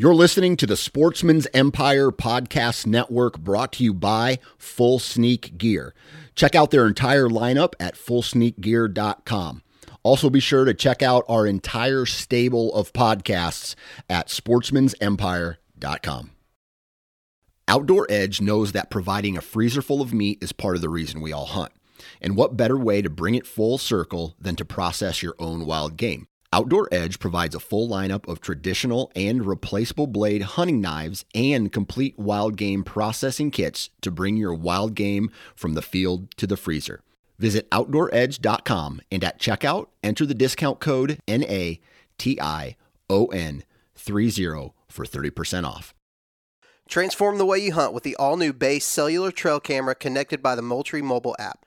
You're listening to the Sportsman's Empire Podcast Network brought to you by Full Sneak Gear. Check out their entire lineup at fullsneakgear.com. Also, be sure to check out our entire stable of podcasts at sportsmansempire.com. Outdoor Edge knows that providing a freezer full of meat is part of the reason we all hunt. And what better way to bring it full circle than to process your own wild game? Outdoor Edge provides a full lineup of traditional and replaceable blade hunting knives and complete wild game processing kits to bring your wild game from the field to the freezer. Visit OutdoorEdge.com and at checkout, enter the discount code NATION30 for 30% off. Transform the way you hunt with the all new base cellular trail camera connected by the Moultrie mobile app.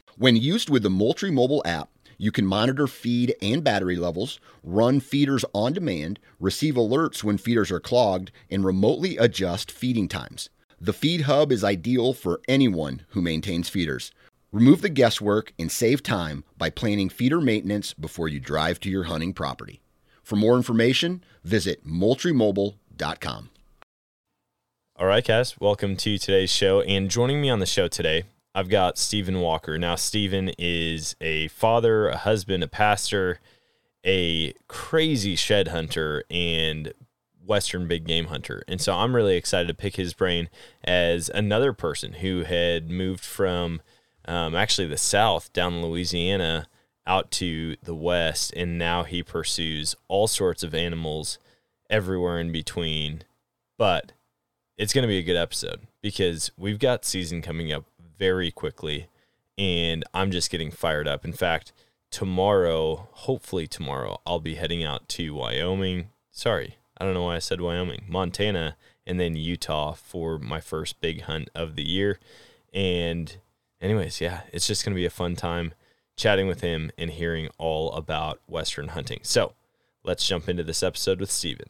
When used with the Moultrie mobile app, you can monitor feed and battery levels, run feeders on demand, receive alerts when feeders are clogged, and remotely adjust feeding times. The Feed Hub is ideal for anyone who maintains feeders. Remove the guesswork and save time by planning feeder maintenance before you drive to your hunting property. For more information, visit moultriemobile.com. All right, guys, welcome to today's show. And joining me on the show today I've got Stephen Walker. Now, Stephen is a father, a husband, a pastor, a crazy shed hunter, and Western big game hunter. And so I'm really excited to pick his brain as another person who had moved from um, actually the South down Louisiana out to the West. And now he pursues all sorts of animals everywhere in between. But it's going to be a good episode because we've got season coming up very quickly. And I'm just getting fired up. In fact, tomorrow, hopefully tomorrow, I'll be heading out to Wyoming. Sorry, I don't know why I said Wyoming, Montana, and then Utah for my first big hunt of the year. And, anyways, yeah, it's just going to be a fun time chatting with him and hearing all about Western hunting. So, let's jump into this episode with Steven.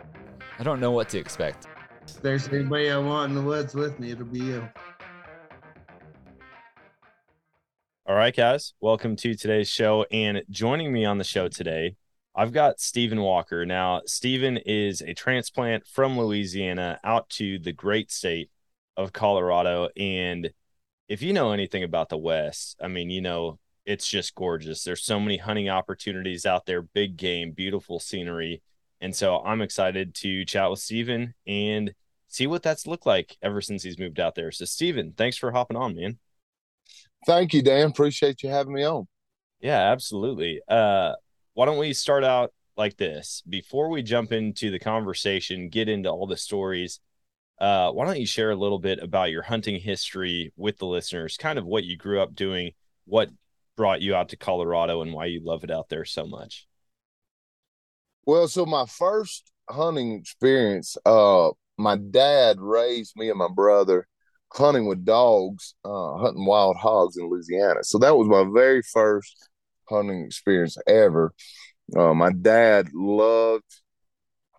I don't know what to expect. If there's anybody I want in the woods with me, it'll be you. All right, guys, welcome to today's show. And joining me on the show today, I've got Stephen Walker. Now, Stephen is a transplant from Louisiana out to the great state of Colorado. And if you know anything about the West, I mean, you know, it's just gorgeous. There's so many hunting opportunities out there, big game, beautiful scenery. And so I'm excited to chat with Steven and see what that's looked like ever since he's moved out there. So, Steven, thanks for hopping on, man. Thank you, Dan. Appreciate you having me on. Yeah, absolutely. Uh, why don't we start out like this? Before we jump into the conversation, get into all the stories, uh, why don't you share a little bit about your hunting history with the listeners, kind of what you grew up doing, what brought you out to Colorado, and why you love it out there so much? Well, so my first hunting experience, uh, my dad raised me and my brother hunting with dogs, uh, hunting wild hogs in Louisiana. So that was my very first hunting experience ever. Uh, my dad loved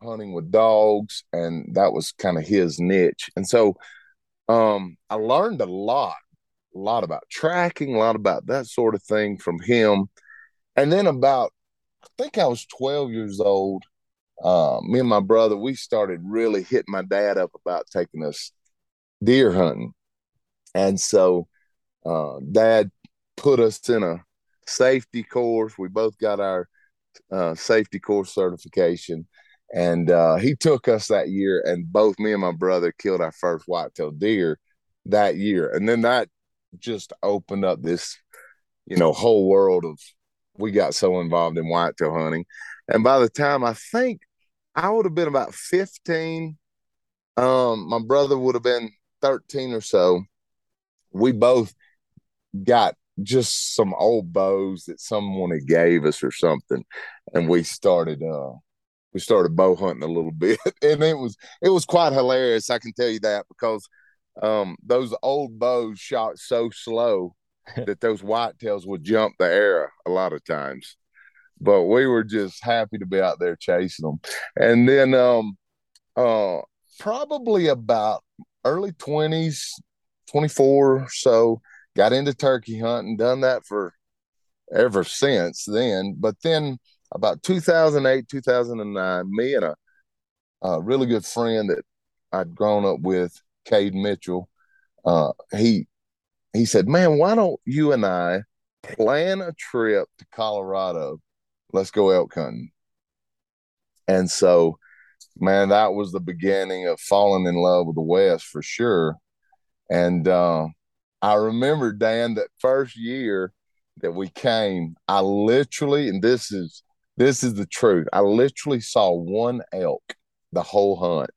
hunting with dogs, and that was kind of his niche. And so um, I learned a lot, a lot about tracking, a lot about that sort of thing from him. And then about I think I was 12 years old. Uh, me and my brother, we started really hitting my dad up about taking us deer hunting. And so uh, dad put us in a safety course. We both got our uh, safety course certification. And uh, he took us that year, and both me and my brother killed our first whitetail deer that year. And then that just opened up this, you know, whole world of we got so involved in whitetail hunting. And by the time I think I would have been about 15, um, my brother would have been 13 or so. We both got just some old bows that someone had gave us or something. And we started uh we started bow hunting a little bit. And it was it was quite hilarious, I can tell you that, because um those old bows shot so slow that those whitetails would jump the air a lot of times. But we were just happy to be out there chasing them. And then um uh probably about early 20s, 24 or so, got into turkey hunting, done that for ever since then. But then about 2008, 2009, me and a, a really good friend that I'd grown up with, Cade Mitchell, uh, he he said, "Man, why don't you and I plan a trip to Colorado? Let's go elk hunting." And so, man, that was the beginning of falling in love with the West for sure. And uh, I remember Dan that first year that we came, I literally, and this is this is the truth. I literally saw one elk the whole hunt.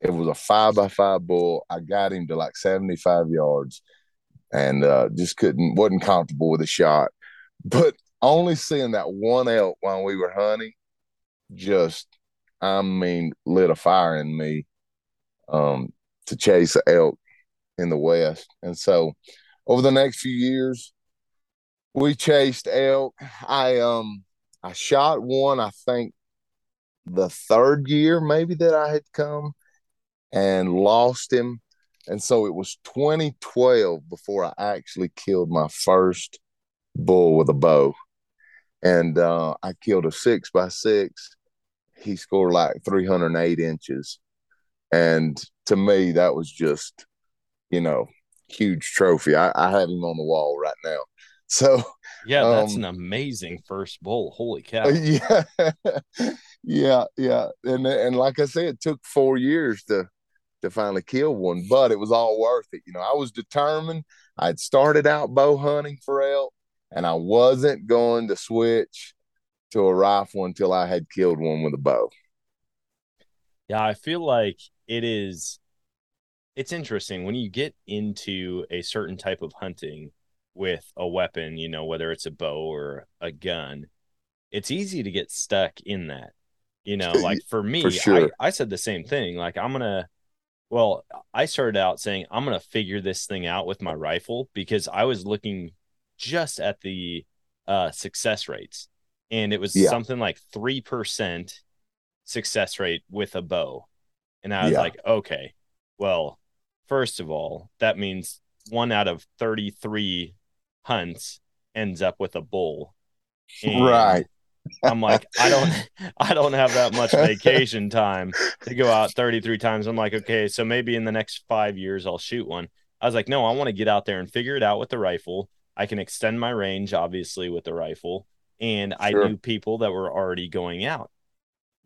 It was a five by five bull. I got him to like 75 yards and uh, just couldn't, wasn't comfortable with a shot. But only seeing that one elk while we were hunting just, I mean, lit a fire in me um, to chase an elk in the West. And so over the next few years, we chased elk. I, um, I shot one, I think the third year maybe that I had come and lost him. And so it was 2012 before I actually killed my first bull with a bow. And uh, I killed a six by six. He scored like 308 inches. And to me, that was just, you know, huge trophy. I, I have him on the wall right now. So yeah, that's um, an amazing first bull. Holy cow! Yeah, yeah, yeah. And and like I said, it took four years to to finally kill one, but it was all worth it. You know, I was determined. I'd started out bow hunting for elk, and I wasn't going to switch to a rifle until I had killed one with a bow. Yeah, I feel like it is. It's interesting when you get into a certain type of hunting with a weapon, you know, whether it's a bow or a gun, it's easy to get stuck in that. You know, like for me, for sure. I, I said the same thing. Like, I'm going to, well, I started out saying, I'm going to figure this thing out with my rifle because I was looking just at the uh, success rates. And it was yeah. something like 3% success rate with a bow. And I was yeah. like, okay, well, first of all, that means one out of 33 hunts ends up with a bull. And right. I'm like, I don't I don't have that much vacation time to go out 33 times. I'm like, okay, so maybe in the next five years I'll shoot one. I was like, no, I want to get out there and figure it out with the rifle. I can extend my range, obviously, with the rifle. And I knew people that were already going out.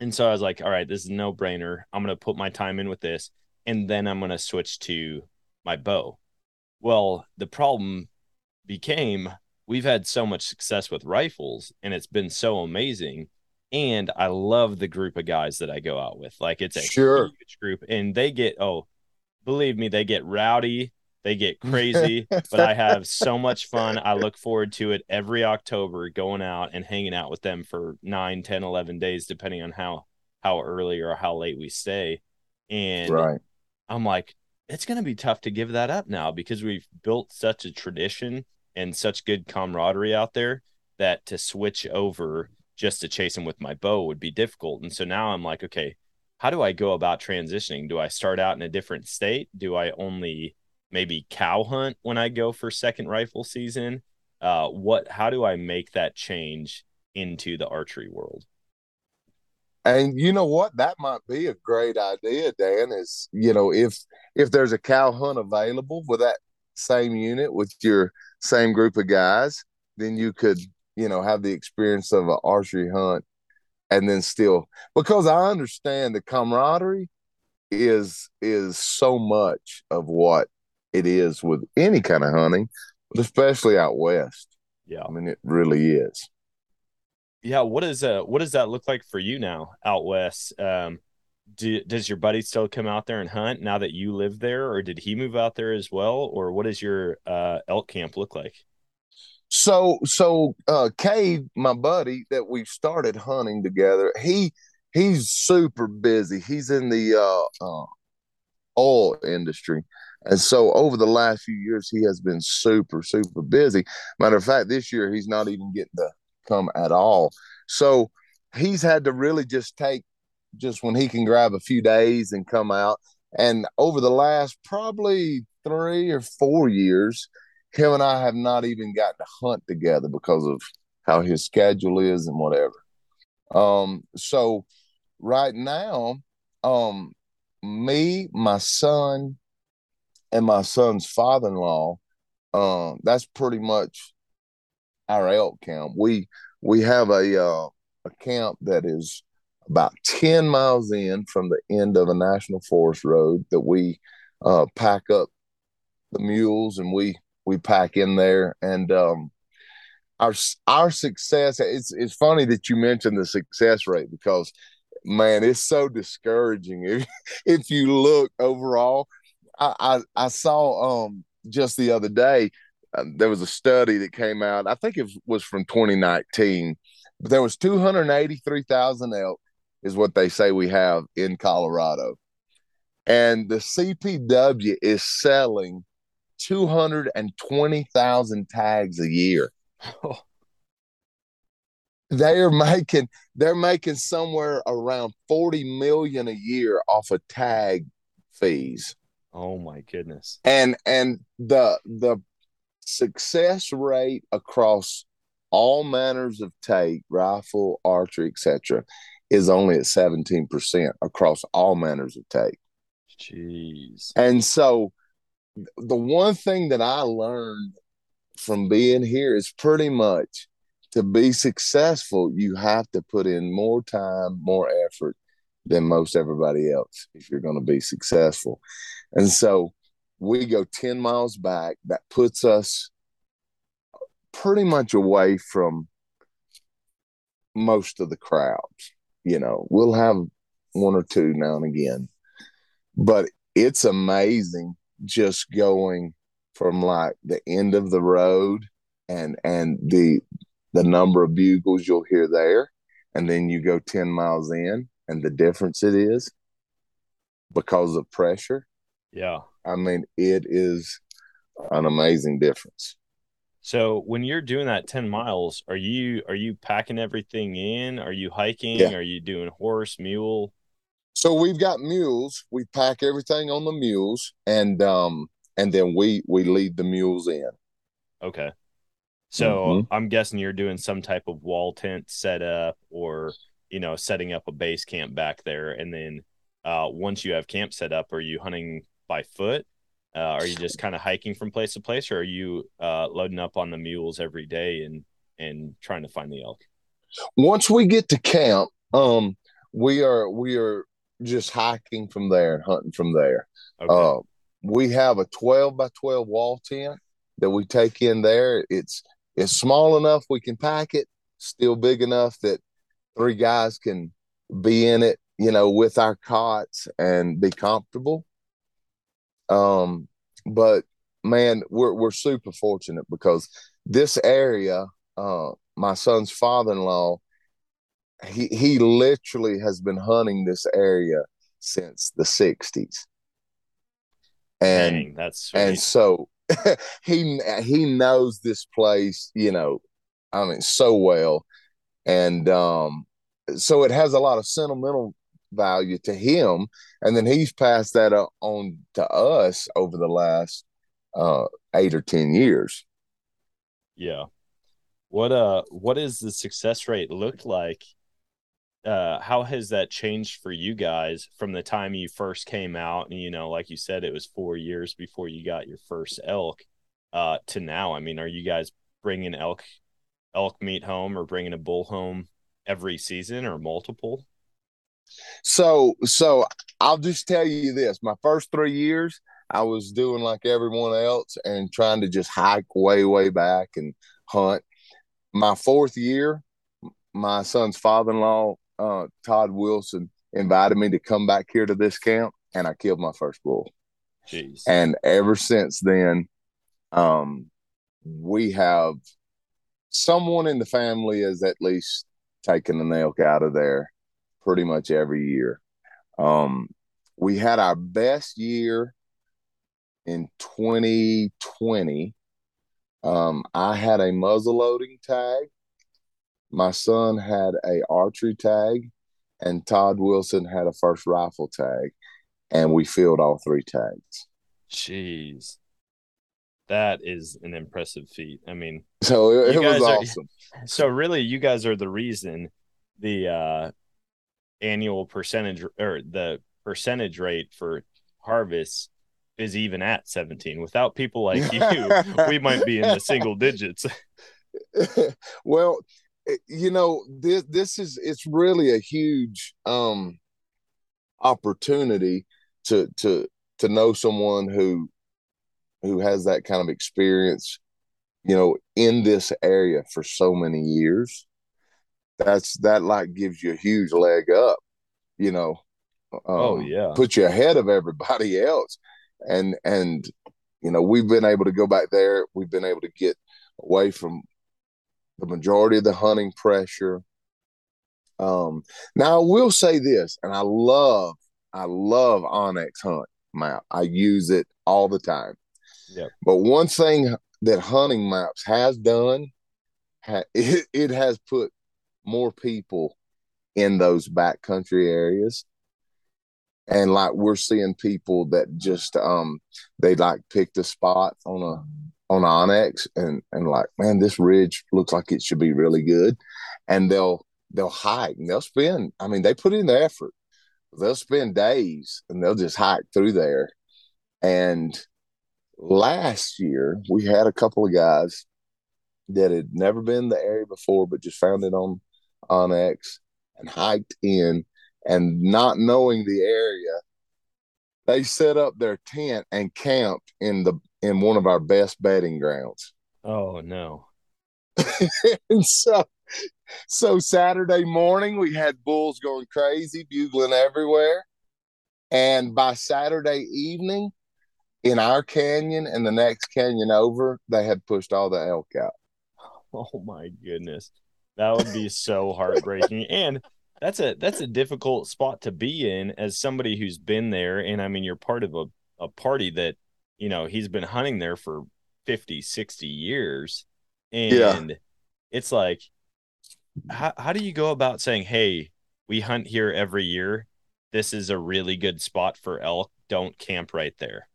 And so I was like, all right, this is no brainer. I'm going to put my time in with this. And then I'm going to switch to my bow. Well, the problem became we've had so much success with rifles and it's been so amazing and I love the group of guys that I go out with. Like it's a sure. huge group and they get oh, believe me, they get rowdy, they get crazy, but I have so much fun. I look forward to it every October going out and hanging out with them for 9, 10, 11 days depending on how how early or how late we stay. And right. I'm like it's going to be tough to give that up now because we've built such a tradition and such good camaraderie out there that to switch over just to chase them with my bow would be difficult. And so now I'm like, okay, how do I go about transitioning? Do I start out in a different state? Do I only maybe cow hunt when I go for second rifle season? Uh, what? How do I make that change into the archery world? And you know what? That might be a great idea, Dan. Is you know if if there's a cow hunt available with that same unit with your same group of guys, then you could, you know, have the experience of an archery hunt and then still because I understand the camaraderie is is so much of what it is with any kind of hunting, but especially out west. Yeah. I mean, it really is. Yeah. What is uh what does that look like for you now out west? Um, do, does your buddy still come out there and hunt now that you live there, or did he move out there as well, or what does your uh, elk camp look like? So, so uh, Cade, my buddy that we started hunting together, he he's super busy. He's in the uh, uh, oil industry, and so over the last few years, he has been super super busy. Matter of fact, this year he's not even getting to come at all. So he's had to really just take just when he can grab a few days and come out. And over the last probably three or four years, him and I have not even got to hunt together because of how his schedule is and whatever. Um, so right now, um, me, my son, and my son's father-in-law, um, that's pretty much our elk camp. We we have a uh, a camp that is about 10 miles in from the end of a national forest road that we uh, pack up the mules and we we pack in there. And um, our our success it's it's funny that you mentioned the success rate because man it's so discouraging. If if you look overall I I, I saw um just the other day uh, there was a study that came out. I think it was from 2019 but there was 283,000 elk is what they say we have in Colorado. And the CPW is selling 220,000 tags a year. Oh. They're making they're making somewhere around 40 million a year off of tag fees. Oh my goodness. And and the the success rate across all manners of take, rifle, archery, etc is only at 17% across all manners of take. Jeez. And so the one thing that I learned from being here is pretty much to be successful, you have to put in more time, more effort than most everybody else if you're going to be successful. And so we go 10 miles back. That puts us pretty much away from most of the crowds you know, we'll have one or two now and again, but it's amazing just going from like the end of the road and and the the number of bugles you'll hear there and then you go 10 miles in and the difference it is because of pressure. Yeah. I mean it is an amazing difference so when you're doing that 10 miles, are you are you packing everything in? Are you hiking? Yeah. Are you doing horse, mule? So we've got mules. We pack everything on the mules and um and then we we lead the mules in. Okay. So mm-hmm. I'm guessing you're doing some type of wall tent setup or you know setting up a base camp back there and then uh once you have camp set up are you hunting by foot uh, are you just kind of hiking from place to place, or are you uh, loading up on the mules every day and and trying to find the elk? Once we get to camp, um, we are we are just hiking from there and hunting from there. Okay. Uh, we have a twelve by twelve wall tent that we take in there. It's it's small enough we can pack it, still big enough that three guys can be in it, you know, with our cots and be comfortable. Um, but man, we're we're super fortunate because this area, uh, my son's father-in-law, he he literally has been hunting this area since the '60s, and Dang, that's sweet. and so he he knows this place, you know, I mean, so well, and um, so it has a lot of sentimental value to him. And then he's passed that on to us over the last uh, eight or ten years. Yeah. What uh what is the success rate looked like? Uh how has that changed for you guys from the time you first came out? And you know like you said it was four years before you got your first elk uh to now. I mean are you guys bringing elk elk meat home or bringing a bull home every season or multiple? So, so I'll just tell you this: my first three years, I was doing like everyone else and trying to just hike way, way back and hunt. My fourth year, my son's father-in-law, uh, Todd Wilson, invited me to come back here to this camp, and I killed my first bull. Jeez. And ever since then, um, we have someone in the family has at least taken an elk out of there pretty much every year. Um, we had our best year in 2020. Um, I had a muzzle loading tag. My son had a archery tag, and Todd Wilson had a first rifle tag, and we filled all three tags. Jeez. That is an impressive feat. I mean, so it, it was are, awesome. So really, you guys are the reason the uh, annual percentage or the percentage rate for harvests is even at 17. Without people like you, we might be in the single digits. well, eh, you know, this this is it's really a huge um opportunity to to to know someone who who has that kind of experience, you know, in this area for so many years. That's that like gives you a huge leg up, you know. Um, oh yeah, put you ahead of everybody else, and and you know we've been able to go back there. We've been able to get away from the majority of the hunting pressure. Um, now I will say this, and I love I love onX Hunt map. I use it all the time. Yeah. But one thing that hunting maps has done, it, it has put more people in those backcountry areas. And like we're seeing people that just um they like picked a spot on a on onX and and like man this ridge looks like it should be really good. And they'll they'll hike and they'll spend I mean they put in the effort. They'll spend days and they'll just hike through there. And last year we had a couple of guys that had never been in the area before but just found it on onX and hiked in and not knowing the area they set up their tent and camped in the in one of our best bedding grounds oh no and so so saturday morning we had bulls going crazy bugling everywhere and by saturday evening in our canyon and the next canyon over, they had pushed all the elk out. Oh my goodness. That would be so heartbreaking. And that's a that's a difficult spot to be in as somebody who's been there. And I mean you're part of a, a party that, you know, he's been hunting there for 50, 60 years. And yeah. it's like how how do you go about saying, Hey, we hunt here every year. This is a really good spot for elk. Don't camp right there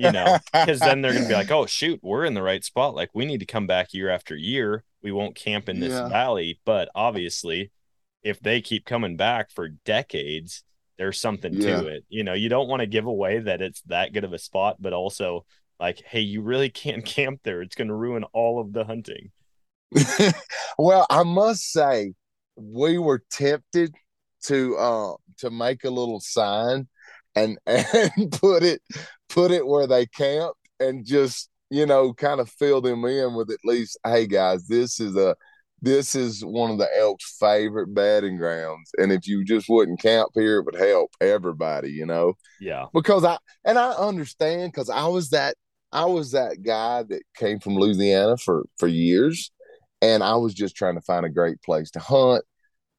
you know, because then they're going to be like, oh, shoot, we're in the right spot. Like, we need to come back year after year. We won't camp in this yeah. valley. But obviously, if they keep coming back for decades, there's something yeah. to it. You know, you don't want to give away that it's that good of a spot, but also, like, hey, you really can't camp there. It's going to ruin all of the hunting. well, I must say, we were tempted to uh to make a little sign and and put it put it where they camped and just you know kind of fill them in with at least hey guys this is a this is one of the elk's favorite bedding grounds. And if you just wouldn't camp here it would help everybody you know? Yeah. Because i and i understand because i was that i was that guy that came from louisiana for for years. And i was just trying to find a great place to hunt.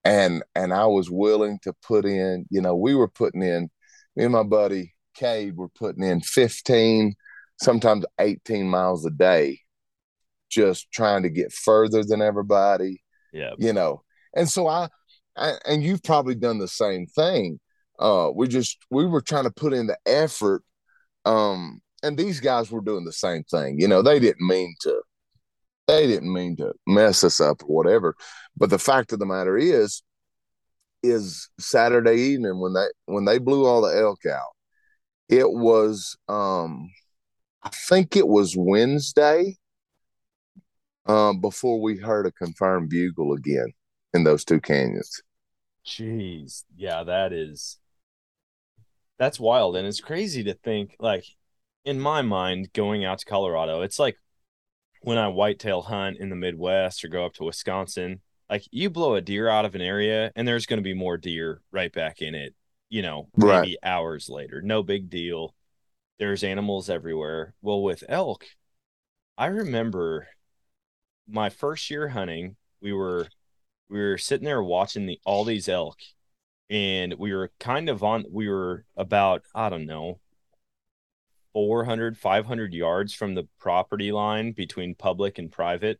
And and i was willing to put in you know we were putting in me and my buddy Cade were putting in 15, sometimes 18 miles a day, just trying to get further than everybody. Yeah. You know, and so I, I and you've probably done the same thing. Uh, we just we were trying to put in the effort. Um, and these guys were doing the same thing. You know, they didn't mean to they didn't mean to mess us up or whatever. But the fact of the matter is, is Saturday evening when they when they blew all the elk out. It was um I think it was Wednesday um before we heard a confirmed bugle again. in those two canyons. Jeez. Yeah, that is that's wild. And it's crazy to think like in my mind, going out to Colorado, it's like when I whitetail hunt in the Midwest or go up to Wisconsin, like you blow a deer out of an area and there's going to be more deer right back in it, you know, maybe Right. hours later. No big deal. There's animals everywhere. Well, with elk, I remember my first year hunting, we were we were sitting there watching the all these elk and we were kind of on we were about I don't know 400 500 yards from the property line between public and private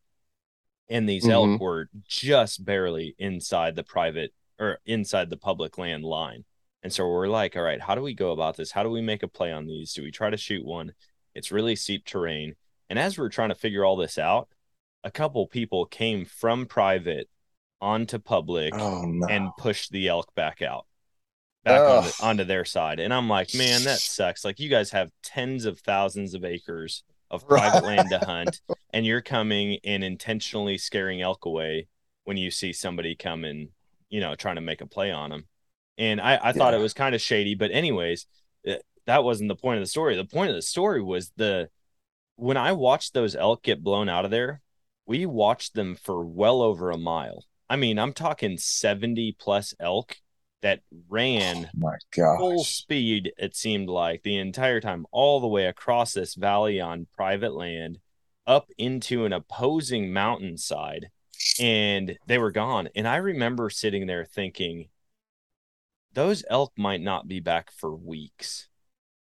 and these elk Mhm. were just barely inside the private or inside the public land line and so we're like all right how do we go about this? How do we make a play on these? Do we try to shoot one? It's really steep terrain. And as we're trying to figure all this out a couple people came from private onto public Oh no. and pushed the elk back out back onto, onto their side. And i'm like man that sucks. Like you guys have tens of thousands of acres of private land to hunt and you're coming and intentionally scaring elk away when you see somebody coming you know trying to make a play on them and i, I thought it was kind of shady but anyways eh, that wasn't the point of the story. The point of the story was the when i watched those elk get blown out of there we watched them for well over a mile. I mean i'm talking 70 plus elk that ran Oh full speed it seemed like the entire time all the way across this valley on private land up into an opposing mountainside and they were gone. And i remember sitting there thinking those elk might not be back for weeks.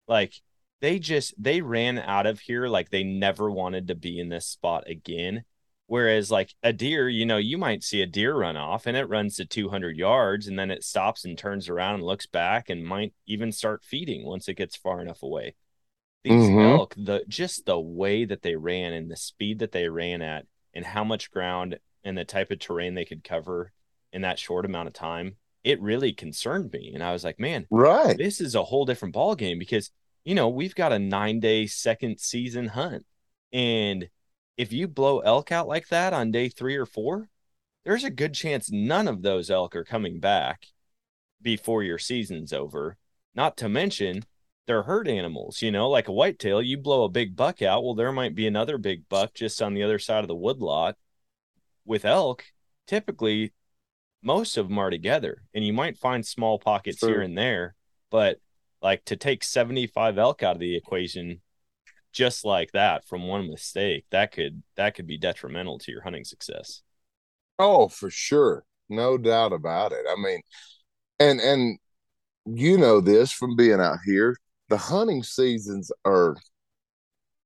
Like they just they ran out of here like they never wanted to be in this spot again. Whereas like a deer you know you might see a deer run off and it runs to 200 yards and then it stops and turns around and looks back and might even start feeding once it gets far enough away. These Mhm. elk the just the way that they ran and the speed that they ran at and how much ground and the type of terrain they could cover in that short amount of time it really concerned me and i was like man Right. this is a whole different ball game because you know we've got a nine day second season hunt and if you blow elk out like that on day three or four there's a good chance none of those elk are coming back before your season's over not to mention they're herd animals you know like a whitetail you blow a big buck out well there might be another big buck just on the other side of the woodlot with elk typically most of them are together and you might find small pockets True. here and there but like to take 75 elk out of the equation just like that from one mistake that could that could be detrimental to your hunting success Oh, for sure. No doubt about it. I mean, and and you know this from being out here. The hunting seasons are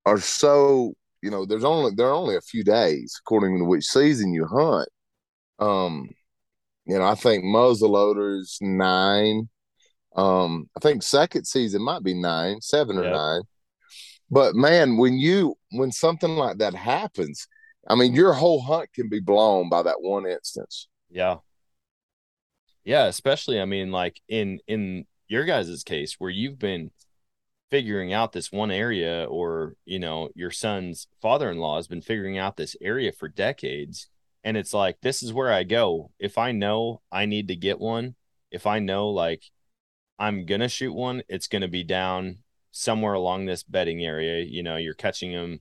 are so, you know, there's only there are only a few days according to which season you hunt. Um, you know, I think muzzleloader is nine. Um, I think second season might be nine, seven or Yep. nine. But man, when you when something like that happens, I mean, your whole hunt can be blown by that one instance. Yeah. Yeah, especially I mean like in in your guys' case where you've been figuring out this one area or you know your son's father-in-law has been figuring out this area for decades and it's like this is where I go if I know I need to get one if I know like I'm to shoot one it's to be down somewhere along this bedding area you know you're catching them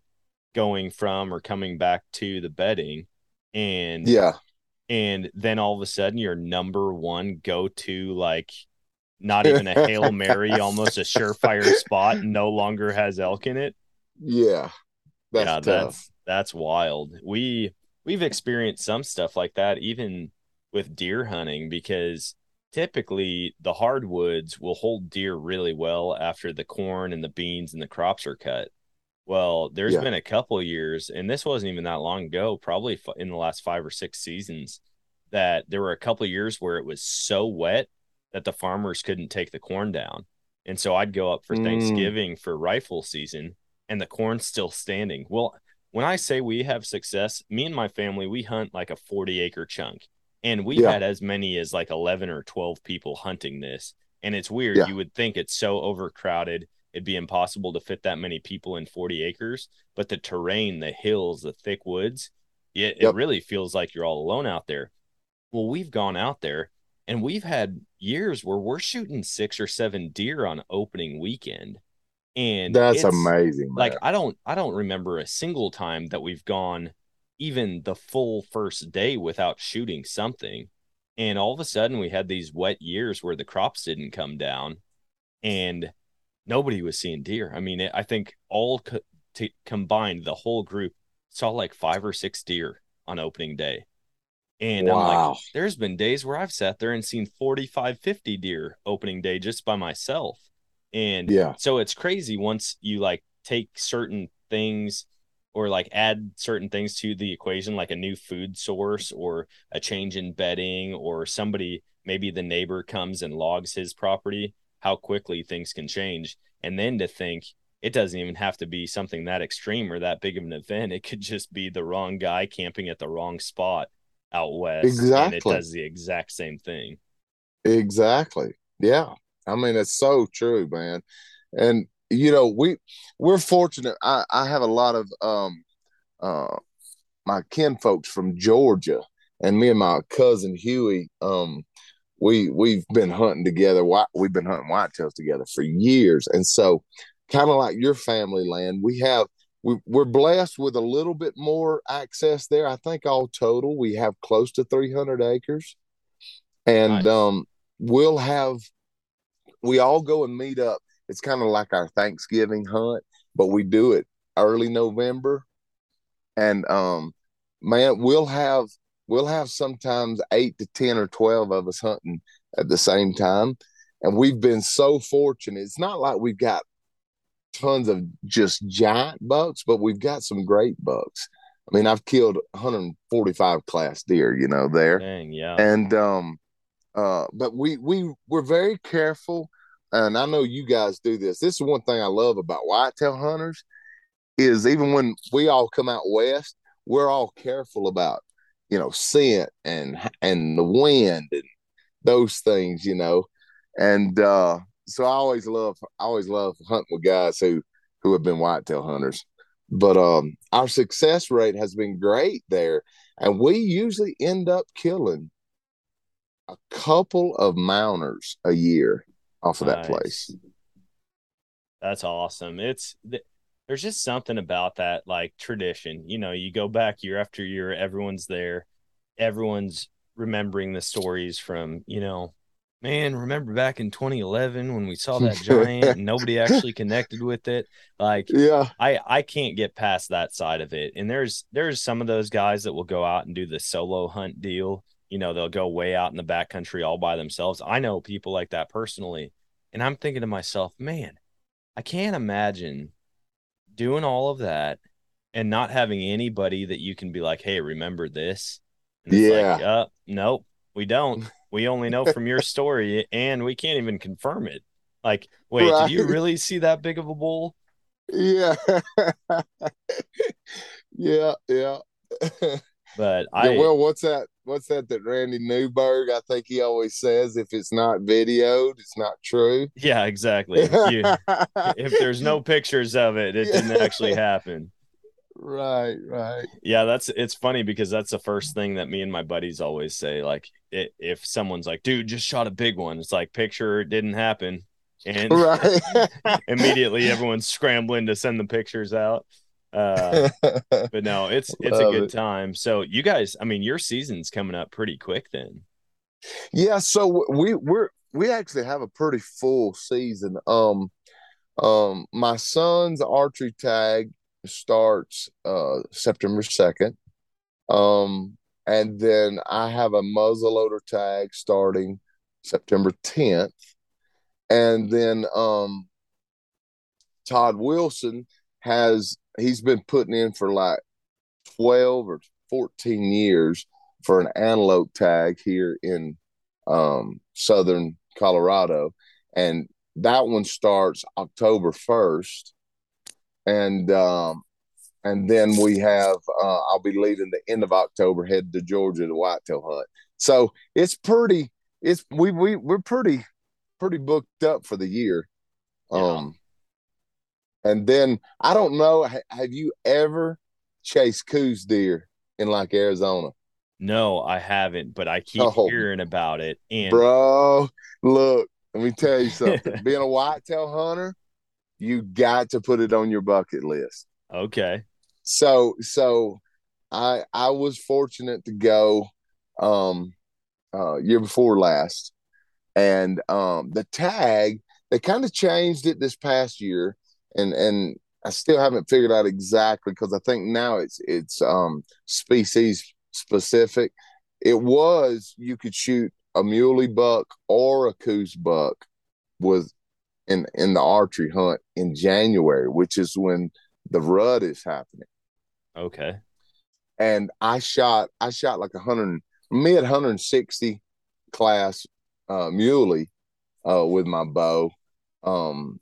going from or coming back to the bedding and Yeah. and then all of a sudden your number one go to like not even a hail mary almost a surefire spot no longer has elk in it Yeah. That's yeah tough. that's that's wild we we've experienced some stuff like that even with deer hunting because typically the hardwoods will hold deer really well after the corn and the beans and the crops are cut well there's Yeah. been a couple years and this wasn't even that long ago probably in the last five or six seasons that there were a couple years where it was so wet that the farmers couldn't take the corn down and so i'd go up for Mm. thanksgiving for rifle season and the corn's still standing well when i say we have success me and my family we hunt like a 40 acre chunk and we Yeah. had as many as like 11 or 12 people hunting this and it's weird Yeah. you would think it's so overcrowded it'd be impossible to fit that many people in 40 acres but the terrain the hills the thick woods it, it really feels like you're all alone out there Well, we've gone out there and we've had years where we're shooting six or seven deer on opening weekend. And That's amazing. Like man. I don't I don't remember a single time that we've gone even the full first day without shooting something. And all of a sudden we had these wet years where the crops didn't come down and nobody was seeing deer. I mean, I think all co- t- combined the whole group saw like 5 or 6 deer on opening day. And I'm like, there's been days where I've sat there and seen 45, 50 deer opening day just by myself. And Yeah. so it's crazy once you like take certain things or like add certain things to the equation, like a new food source or a change in bedding, or somebody, maybe the neighbor comes and logs his property, how quickly things can change. And then to think it doesn't even have to be something that extreme or that big of an event. It could just be the wrong guy camping at the wrong spot out west. And it Exactly. does the exact same thing. Exactly. Yeah. I mean, it's so true, man. And you know, we we're fortunate. I I have a lot of um uh my kin folks from Georgia, and me and my cousin Huey um we we've been hunting together. White we've been hunting whitetails together for years, and so kind of like your family land, we have we, we're blessed with a little bit more access there. I think all total we have close to 300 acres, and Nice. um we'll have we all go and meet up. It's kind of like our Thanksgiving hunt, but we do it early November. And um man, we'll have we'll have sometimes 8 to 10 or 12 of us hunting at the same time. And we've been so fortunate. It's not like we've got tons of just giant bucks, but we've got some great bucks. I mean, I've killed 145 class deer, you know, there Dang, yeah. and um uh but we we we're very careful and i know you guys do this. This is one thing i love about whitetail hunters is even when we all come out west we're all careful about you know scent and and the wind and those things you know. And uh so i always love i always love hunting with guys who who have been whitetail hunters. But um our success rate has been great there and we usually end up killing a couple of mounters a year off of that place. That's awesome. It's th- there's just something about that like tradition. You know, you go back year after year, everyone's there, everyone's remembering the stories from, you know, man, remember back in 2011 when we saw that giant and nobody actually connected with it? Like Yeah, I I can't get past that side of it. And there's there's some of those guys that will go out and do the solo hunt deal. You know, they'll go way out in the backcountry all by themselves. I know people like that personally. And I'm thinking to myself, man, I can't imagine doing all of that and not having anybody that you can be like, hey, remember this? And it's like, Yeah. uh, nope, we don't. We only know from your story and we can't even confirm it. Like, wait, did you really see that big of a bull? yeah, yeah, yeah. But Yeah, I well, what's that? What's that that Randy Newberg? I think he always says, if it's not videoed, it's not true. Yeah, exactly. You, if there's no pictures of it, it didn't actually happen. right, right. Yeah, that's it's funny because that's the first thing that me and my buddies always say. Like, it, if someone's like, "Dude, just shot a big one," it's like, "Picture it didn't happen," and Right. immediately everyone's scrambling to send the pictures out. Uh, but no, it's it's a good it. time. So you guys, I mean, your season's coming up pretty quick then. Yeah, so we we're we actually have a pretty full season. Um, um, my son's archery tag starts uh September second. Um, and then I have a muzzleloader tag starting September tenth, and then um, Todd Wilson has he's been putting in for like twelve or fourteen years for an antelope tag here in um, southern Colorado, and that one starts October first, and um, and then we have uh, I'll be leaving the end of October, head to Georgia to whitetail hunt. So it's pretty. It's we we we're pretty pretty booked up for the year. Um, and then I don't know. Have you ever chased Coues deer in like Arizona? No, I haven't, but I keep Oh, hearing about it. And Bro, look, let me tell you something. Being a whitetail hunter, you got to put it on your bucket list. okay. So so I I was fortunate to go um uh year before last. And um the tag, they kind of changed it this past year and and I still haven't figured out exactly because I think now it's it's um species specific. It was you could shoot a muley buck or a Coues buck with in in the archery hunt in January, which is when the rut is happening. Okay. And I shot I shot like a hundred mid hundred and sixty class uh muley uh with my bow. Um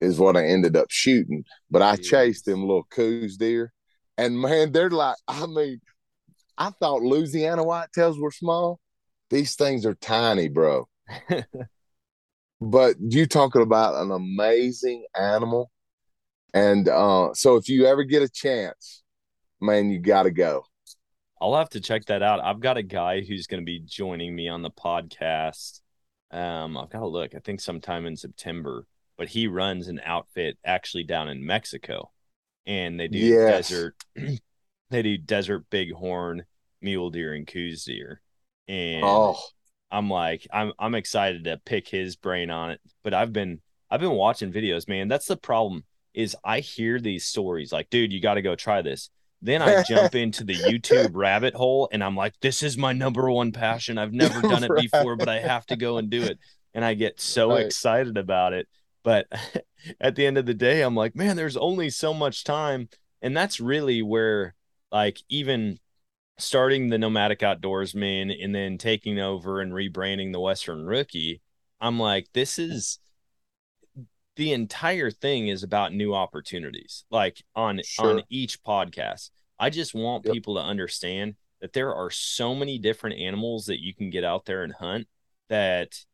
is what I ended up shooting. But I chased them little Coues deer. And man, they're like, I mean, I thought Louisiana whitetails were small. These things are tiny, bro. but you talking about an amazing animal. And uh, so if you ever get a chance, man, you got to go. I'll have to check that out. I've got a guy who's going to be joining me on the podcast. Um, I've got to look. I think sometime in September, but he runs an outfit actually down in Mexico, and they do Yes. desert. they do desert bighorn, mule deer, and Coues deer. And Oh, I'm like, I'm I'm excited to pick his brain on it. But I've been I've been watching videos, man. That's the problem. Is I hear these stories like, dude, you got to go try this. Then I jump into the YouTube rabbit hole and I'm like, this is my number one passion. I've never done it Right. before, but I have to go and do it. And I get so Right. excited about it. But at the end of the day, I'm like, man, there's only so much time. And that's really where, like, even starting the nomadic outdoorsman and then taking over and rebranding the Western rookie, I'm like, this is the entire thing is about new opportunities. Like on Sure. on each podcast, I just want Yep. people to understand that there are so many different animals that you can get out there and hunt that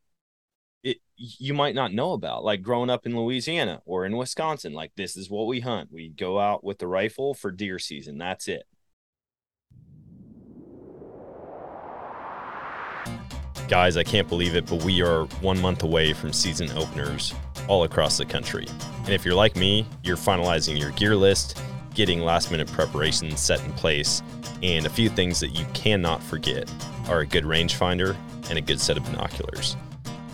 you might not know about. Like growing up in Louisiana or in Wisconsin, like this is what we hunt. We go out with the rifle for deer season. That's it. Guys, I can't believe it, but we are one month away from season openers all across the country. And if you're like me, you're finalizing your gear list, getting last minute preparations set in place, and a few things that you cannot forget are a good rangefinder and a good set of binoculars.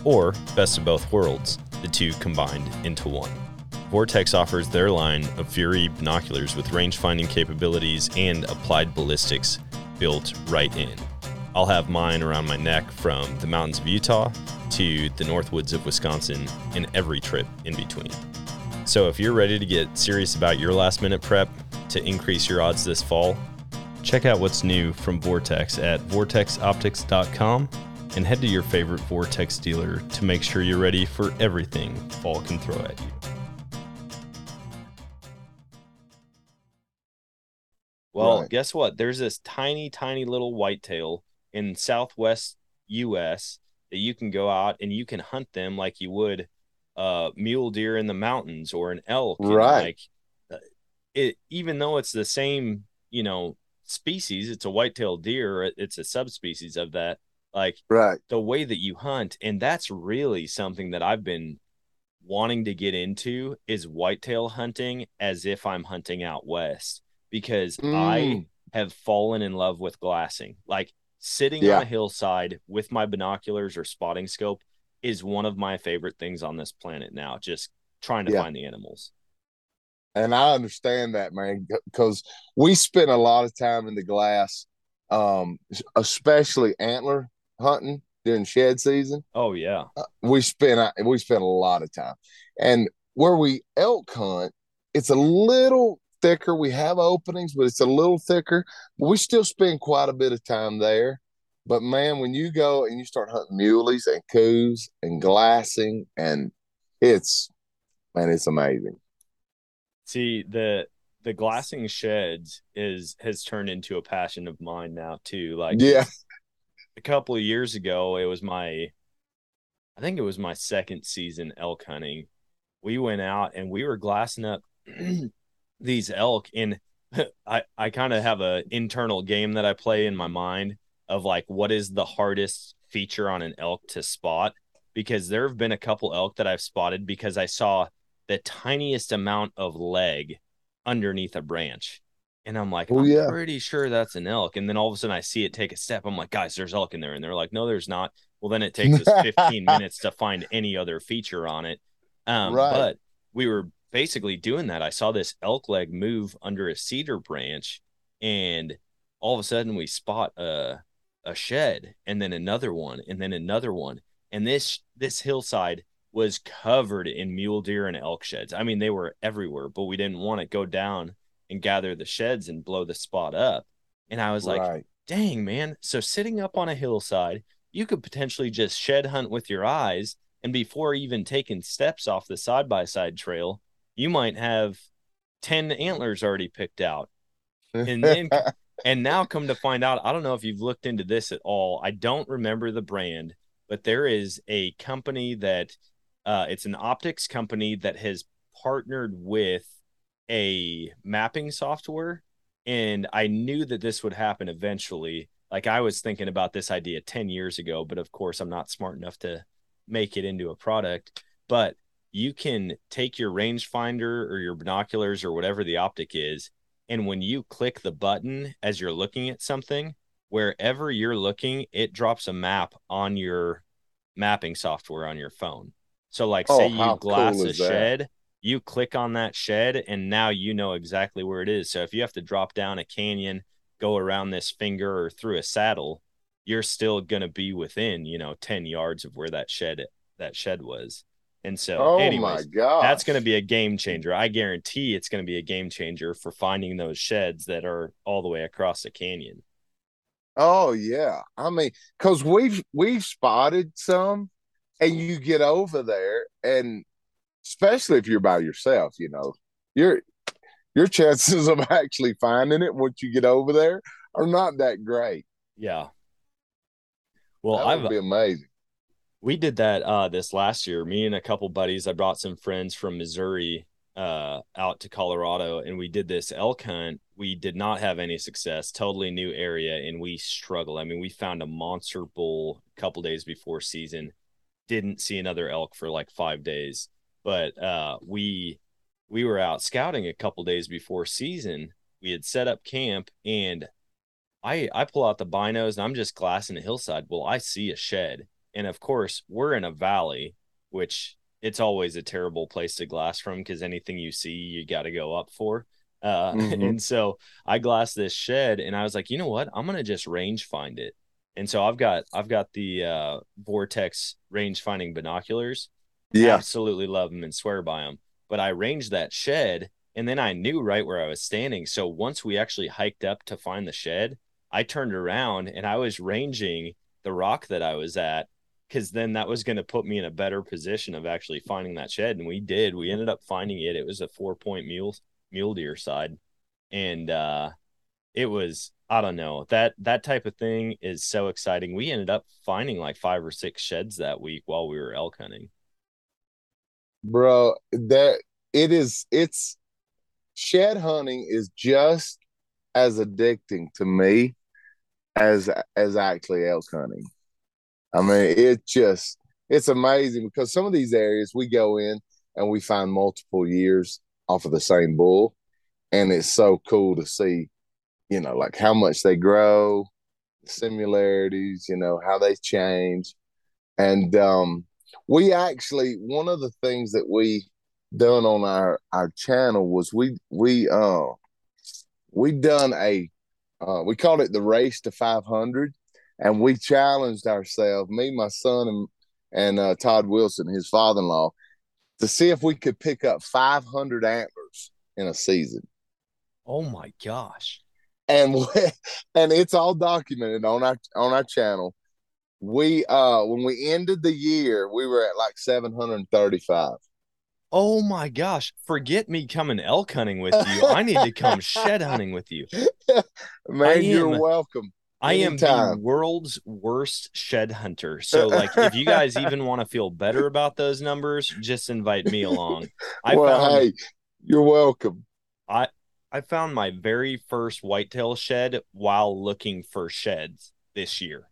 Or, best of both worlds, the two combined into one. Vortex offers their line of Fury binoculars with range-finding capabilities and applied ballistics built right in. I'll have mine around my neck from the mountains of Utah to the north woods of Wisconsin and every trip in between. So if you're ready to get serious about your last minute prep to increase your odds this fall, check out what's new from Vortex at vortexoptics.com and head to your favorite Vortex dealer to make sure you're ready for everything fall can throw at you. Well, Right. guess what? There's this tiny, tiny little whitetail in southwest US that you can go out and you can hunt them like you would uh mule deer in the mountains or an elk. and, Right. Like uh, it even though it's the same, you know, species, it's a white-tailed deer, it's a subspecies of that. Like right. the way that you hunt and that's really something that I've been wanting to get into is whitetail hunting as if I'm hunting out west because I Mm. have fallen in love with glassing. Like sitting Yeah. on a hillside with my binoculars or spotting scope is one of my favorite things on this planet now, just trying to Yeah. find the animals. And I understand that, man, because we spent a lot of time in the glass, um, especially antler hunting during shed season. Oh yeah. we spent uh, we spent a lot of time and where we elk hunt it's a little thicker we have openings but it's a little thicker we still spend quite a bit of time there but man when you go and you start hunting muleys and Coues and glassing and it's man it's amazing See, the the glassing sheds is has turned into a passion of mine now too. Like yeah a couple of years ago, it was my, I think it was my second season elk hunting. We went out and we were glassing up these elk, and I I kind of have a internal game that I play in my mind of like what is the hardest feature on an elk to spot because there have been a couple elk that I've spotted because I saw the tiniest amount of leg underneath a branch. And I'm like, Oh, I'm yeah. pretty sure that's an elk. And then all of a sudden I see it take a step. I'm like, guys, there's elk in there. And they're like, no, there's not. Well, then it takes us 15 minutes to find any other feature on it. Um, Right. But we were basically doing that. I saw this elk leg move under a cedar branch, and all of a sudden we spot a a shed, and then another one, and then another one, and this this hillside was covered in mule deer and elk sheds. I mean, they were everywhere, but we didn't want to go down and gather the sheds and blow the spot up. And I was like, dang man. So sitting up on a hillside you could potentially just shed hunt with your eyes. And before even taking steps off the side by side trail you might have 10 antlers already picked out. And then and now come to find out i don't know if you've looked into this at all. I don't remember the brand but there is a company that uh, it's an optics company that has partnered with a mapping software and i knew that this would happen eventually. Like i was thinking about this idea 10 years ago but of course i'm not smart enough to make it into a product. But you can take your rangefinder or your binoculars or whatever the optic is and when you click the button as you're looking at something wherever you're looking it drops a map on your mapping software on your phone. So like Oh, say you glass cool a shed you click on that shed and now you know exactly where it is so if you have to drop down a canyon go around this finger or through a saddle you're still going to be within you know 10 yards of where that shed that shed was and so oh anyways my god. that's going to be a game changer i guarantee it's going to be a game changer for finding those sheds that are all the way across the canyon Oh yeah. I mean, because we've we've spotted some, and you get over there, and especially if you're by yourself, you know, your your chances of actually finding it once you get over there are not that great. yeah. Well that i've would be amazing. we did that uh this last year. Me and a couple buddies i brought some friends from missouri uh out to colorado and we did this elk hunt. We did not have any success. Totally new area and we struggled. I mean we found a monster bull a couple days before season. Didn't see another elk for like five days but uh we we were out scouting a couple days before season we had set up camp and i i pull out the binos and i'm just glassing the hillside well i see a shed and of course, we're in a valley, which it's always a terrible place to glass from because anything you see, you got to go up for. Uh, Mhm. And so I glassed this shed, and I was like, you know what? I'm gonna just range find it. And so I've got I've got the uh, Vortex range finding binoculars. Yeah. absolutely love them and swear by them. But I ranged that shed, and then I knew right where I was standing. So once we actually hiked up to find the shed, I turned around and I was ranging the rock that I was at because then that was going to put me in a better position of actually finding that shed. And we did. We ended up finding it. It was a four point mule mule deer side, and uh, it was I don't know that that type of thing is so exciting. We ended up finding like five or six sheds that week while we were elk hunting. Bro that it is it's shed hunting is just as addicting to me as as actually elk hunting. I mean it just it's amazing because some of these areas we go in and we find multiple years off of the same bull and it's so cool to see you know like how much they grow similarities you know how they change. And um we actually one of the things that we done on our our channel was we we uh we done a uh we called it the race to 500 and we challenged ourselves me my son and and uh, todd wilson his father-in-law to see if we could pick up 500 antlers in a season Oh my gosh. and we, and it's all documented on our on our channel. We uh when we ended the year, we were at like 735. Oh my gosh. Forget me coming elk hunting with you. I need to come shed hunting with you. Man, I you're welcome. I am the world's worst shed hunter. So, like, if you guys even want to feel better about those numbers, just invite me along. I well, found hey, you're welcome. I I found my very first whitetail shed while looking for sheds this year.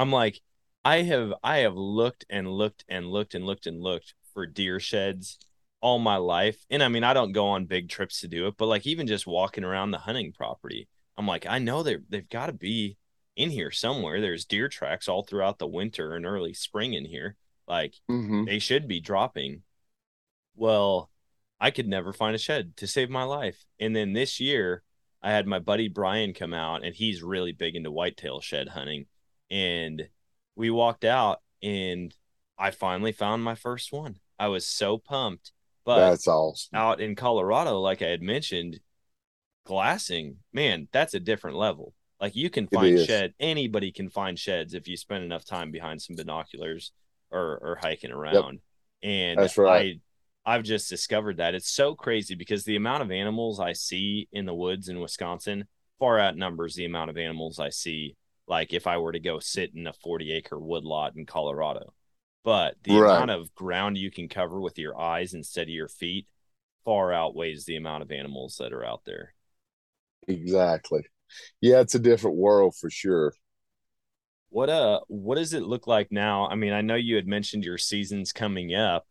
I'm like, I have I have looked and looked and looked and looked and looked for deer sheds all my life. And I mean, I don't go on big trips to do it, but like even just walking around the hunting property, I'm like, I know they they've got to be in here somewhere. There's deer tracks all throughout the winter and early spring in here. Like Mhm. they should be dropping. Well, I could never find a shed to save my life. And then this year, I had my buddy Brian come out, and he's really big into whitetail shed hunting. And we walked out, and I finally found my first one. I was so pumped. But That's awesome. out in Colorado, like I had mentioned, glassing, man, that's a different level. Like you can find shed, anybody can find sheds if you spend enough time behind some binoculars or or hiking around. And That's right. I I've just discovered that it's so crazy because the amount of animals I see in the woods in Wisconsin far outnumbers the amount of animals I see like if I were to go sit in a 40 acre woodlot in Colorado. But the Right. amount of ground you can cover with your eyes instead of your feet far outweighs the amount of animals that are out there. Exactly. Yeah, it's a different world for sure. What uh what does it look like now? I mean, I know you had mentioned your seasons coming up.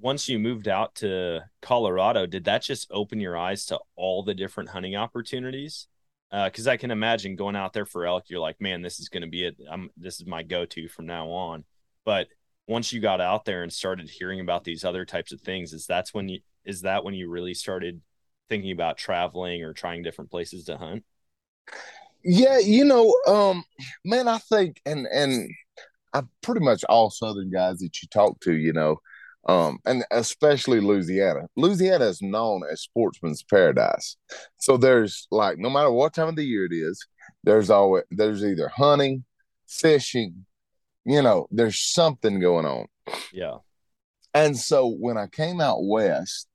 Once you moved out to Colorado, did that just open your eyes to all the different hunting opportunities? Uh, cuz I can imagine going out there for elk, you're like, "Man, this is going to be it. I'm this is my go-to from now on." But once you got out there and started hearing about these other types of things, is that's when you is that when you really started thinking about traveling or trying different places to hunt? Yeah, you know, um, man, I think and and I pretty much all Southern guys that you talk to, you know, um, and especially Louisiana. Louisiana is known as sportsman's paradise. So there's like no matter what time of the year it is, there's always there's either hunting, fishing, you know, there's something going on. Yeah. And so when I came out west,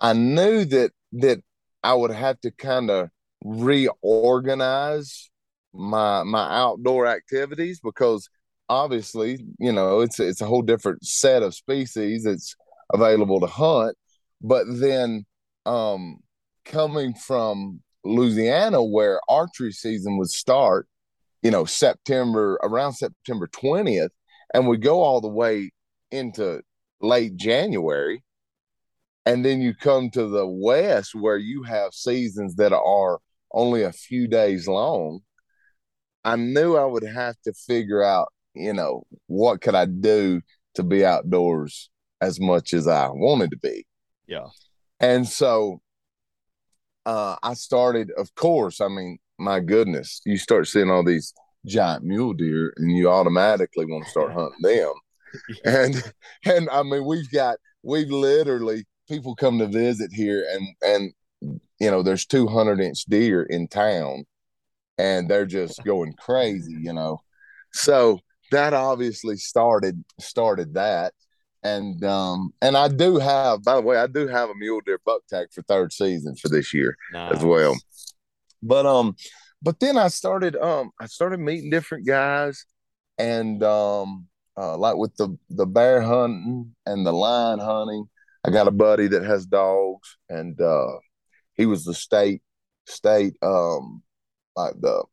I knew that that I would have to kind of reorganize my my outdoor activities because obviously, you know, it's it's a whole different set of species that's available to hunt. But then um coming from Louisiana where archery season would start, you know, September around September 20th and would go all the way into late January. And then you come to the West where you have seasons that are only a few days long. I knew I would have to figure out, you know, what could I do to be outdoors as much as I wanted to be. Yeah. And so uh, I started, of course, I mean, my goodness, you start seeing all these giant mule deer and you automatically want to start hunting them and and I mean we've got we've literally people come to visit here and and you know there's 200 inch deer in town and they're just going crazy you know so that obviously started started that and um and I do have by the way I do have a mule deer buck tag for third season for this year as well but um but then I started um I started meeting different guys and um uh, like with the the bear hunting and the lion hunting. I got a buddy that has dogs, and uh, he was the state state um, like the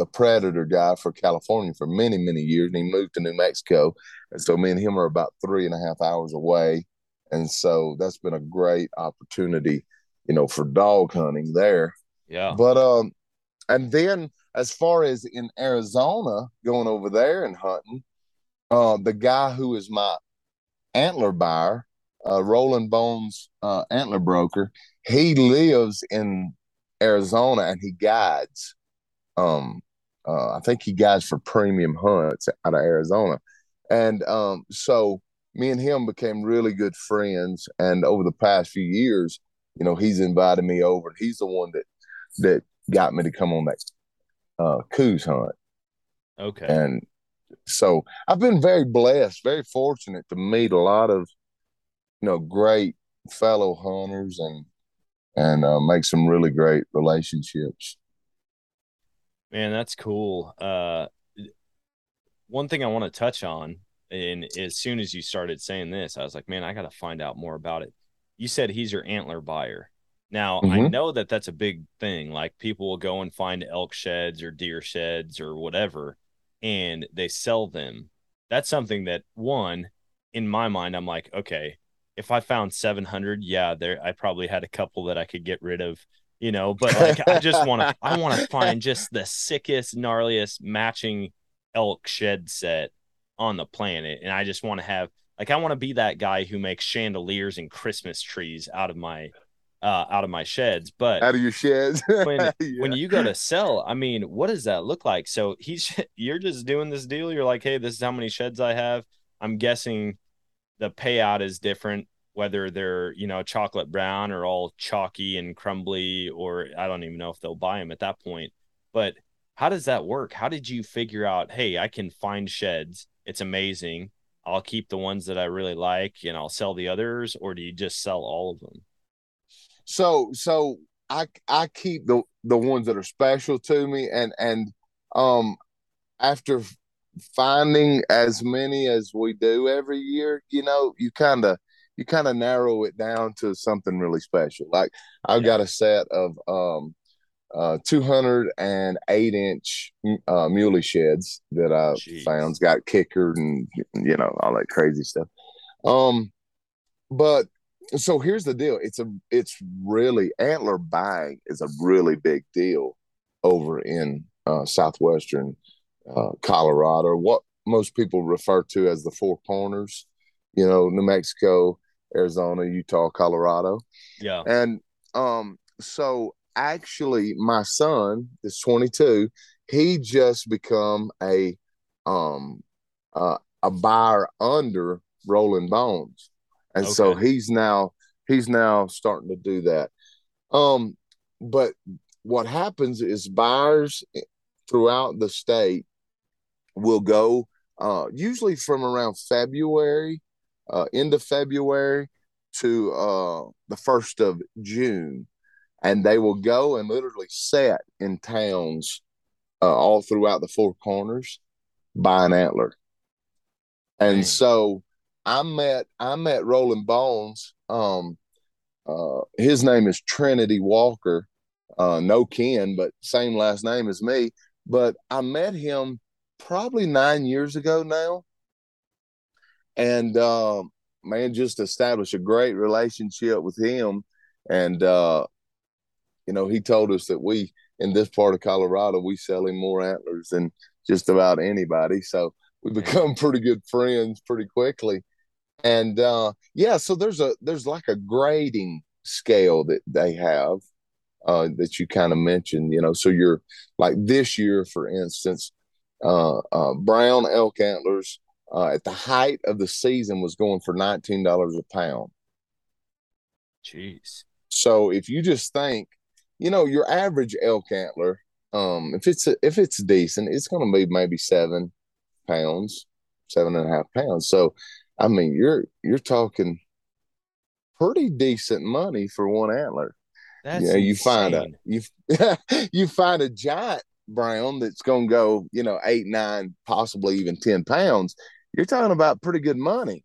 the predator guy for California for many many years, and he moved to New Mexico, and so me and him are about three and a half hours away, and so that's been a great opportunity, you know, for dog hunting there. Yeah. But um, and then as far as in Arizona, going over there and hunting, uh, the guy who is my antler buyer, uh, Roland Bones uh, antler broker, he lives in Arizona and he guides. Um, uh, I think he guides for premium hunts out of Arizona, and um, so me and him became really good friends. And over the past few years, you know, he's invited me over, and he's the one that that got me to come on that uh, Coues hunt. Okay. And so I've been very blessed, very fortunate to meet a lot of, you know, great fellow hunters and and uh, make some really great relationships. Man, that's cool. Uh, one thing I want to touch on, and as soon as you started saying this, I was like, man, I got to find out more about it. You said he's your antler buyer. Now, I Mhm. know that that's a big thing. Like people will go and find elk sheds or deer sheds or whatever, and they sell them. That's something that one, in my mind, I'm like, okay, if I found 700, yeah, there, I probably had a couple that I could get rid of, you know. But like, I just want to, I want to find just the sickest, gnarliest matching elk shed set on the planet, and I just want to have, like, I want to be that guy who makes chandeliers and Christmas trees out of my uh, out of my sheds. But Out of your sheds. when when you go to sell, I mean, what does that look like? So he's you're just doing this deal. You're like, hey, this is how many sheds I have. I'm guessing the payout is different, whether they're you know chocolate brown or all chalky and crumbly, or I don't even know if they'll buy them at that point. But how does that work? How did you figure out? Hey, I can find sheds. It's amazing. I'll keep the ones that I really like and I'll sell the others, or do you just sell all of them? so so I I keep the the ones that are special to me and and um after finding as many as we do every year, you know, you kind of you kind of narrow it down to something really special. Like I've Yeah. got a set of um uh 208 inch uh muley sheds that I Jeez. found. It's got kicker and you know all that crazy stuff. Um but so here's the deal. It's a it's really antler buying is a really big deal over in uh southwestern uh Colorado, what most people refer to as the four corners, you know, New Mexico, Arizona, Utah, Colorado. Yeah. And um, so actually, my son is 22. He just become a um uh, a buyer under Rolling Bones, and so he's now he's now starting to do that. Um, but what happens is buyers throughout the state will go uh usually from around February, uh end of February to uh the first of June, and they will go and literally set in towns uh, all throughout the four corners by an antler. And Dang. so I met I met Rolling Bones. Um uh his name is Trinity Walker. Uh no Ken, but same last name as me. But I met him probably nine years ago now. And um man, just established a great relationship with him. And uh, you know, he told us that we in this part of Colorado, we sell him more antlers than just about anybody. So we become pretty good friends pretty quickly. And uh yeah, so there's a there's like a grading scale that they have uh that you kind of mentioned, you know. So you're like this year, for instance, uh uh brown elk antlers uh, at the height of the season was going for $19 a pound. Jeez. So if you just think, you know, your average elk antler, um, if it's if it's decent, it's going to be maybe seven pounds, seven and a half pounds. So, I mean, you're you're talking pretty decent money for one antler. That's you know, you find a you you find a giant brown that's going to go, you know, eight, nine, possibly even ten pounds. You're talking about pretty good money.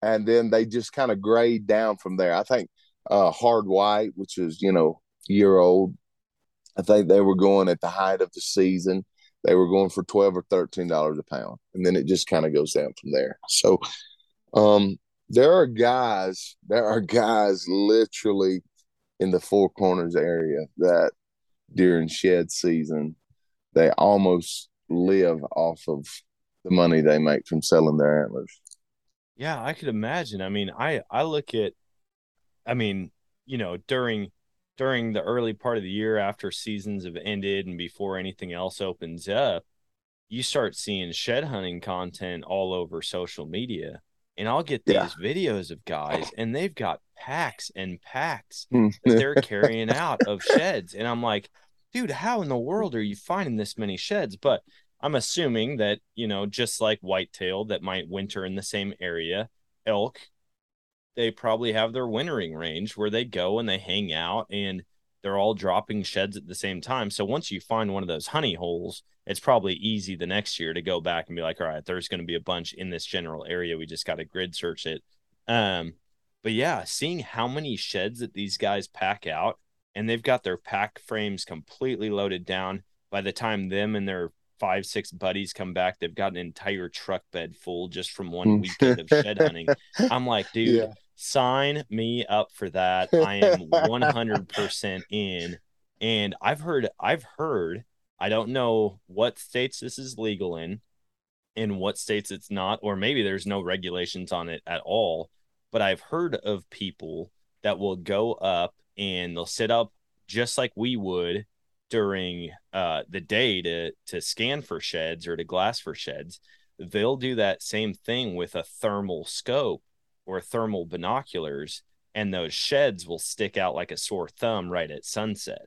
And then they just kind of grade down from there. I think uh, hard white, which is you know year old, I think they were going at the height of the season. They were going for twelve or thirteen dollars a pound, and then it just kind of goes down from there. So, um, there are guys, there are guys literally in the Four Corners area that during shed season, they almost live off of the money they make from selling their antlers. Yeah, I could imagine. I mean, I I look at I mean, you know, during during the early part of the year after seasons have ended and before anything else opens up, you start seeing shed hunting content all over social media. And I'll get these Yeah. videos of guys and they've got packs and packs Hmm. that they're carrying out of sheds. And I'm like, dude, how in the world are you finding this many sheds? But I'm assuming that, you know, just like whitetail that might winter in the same area, elk, they probably have their wintering range where they go and they hang out and they're all dropping sheds at the same time. So once you find one of those honey holes, it's probably easy the next year to go back and be like, all right, there's going to be a bunch in this general area. We just got to grid search it. Um, but yeah, seeing how many sheds that these guys pack out and they've got their pack frames completely loaded down. By the time them and their five, six buddies come back, they've got an entire truck bed full just from one mm. weekend of shed hunting. I'm like, dude, Yeah. sign me up for that. I am 100% in. And I've heard, I've heard, I don't know what states this is legal in, in what states it's not, or maybe there's no regulations on it at all. But I've heard of people that will go up and they'll sit up just like we would during uh, the day to to scan for sheds or to glass for sheds. They'll do that same thing with a thermal scope or thermal binoculars, and those sheds will stick out like a sore thumb right at sunset.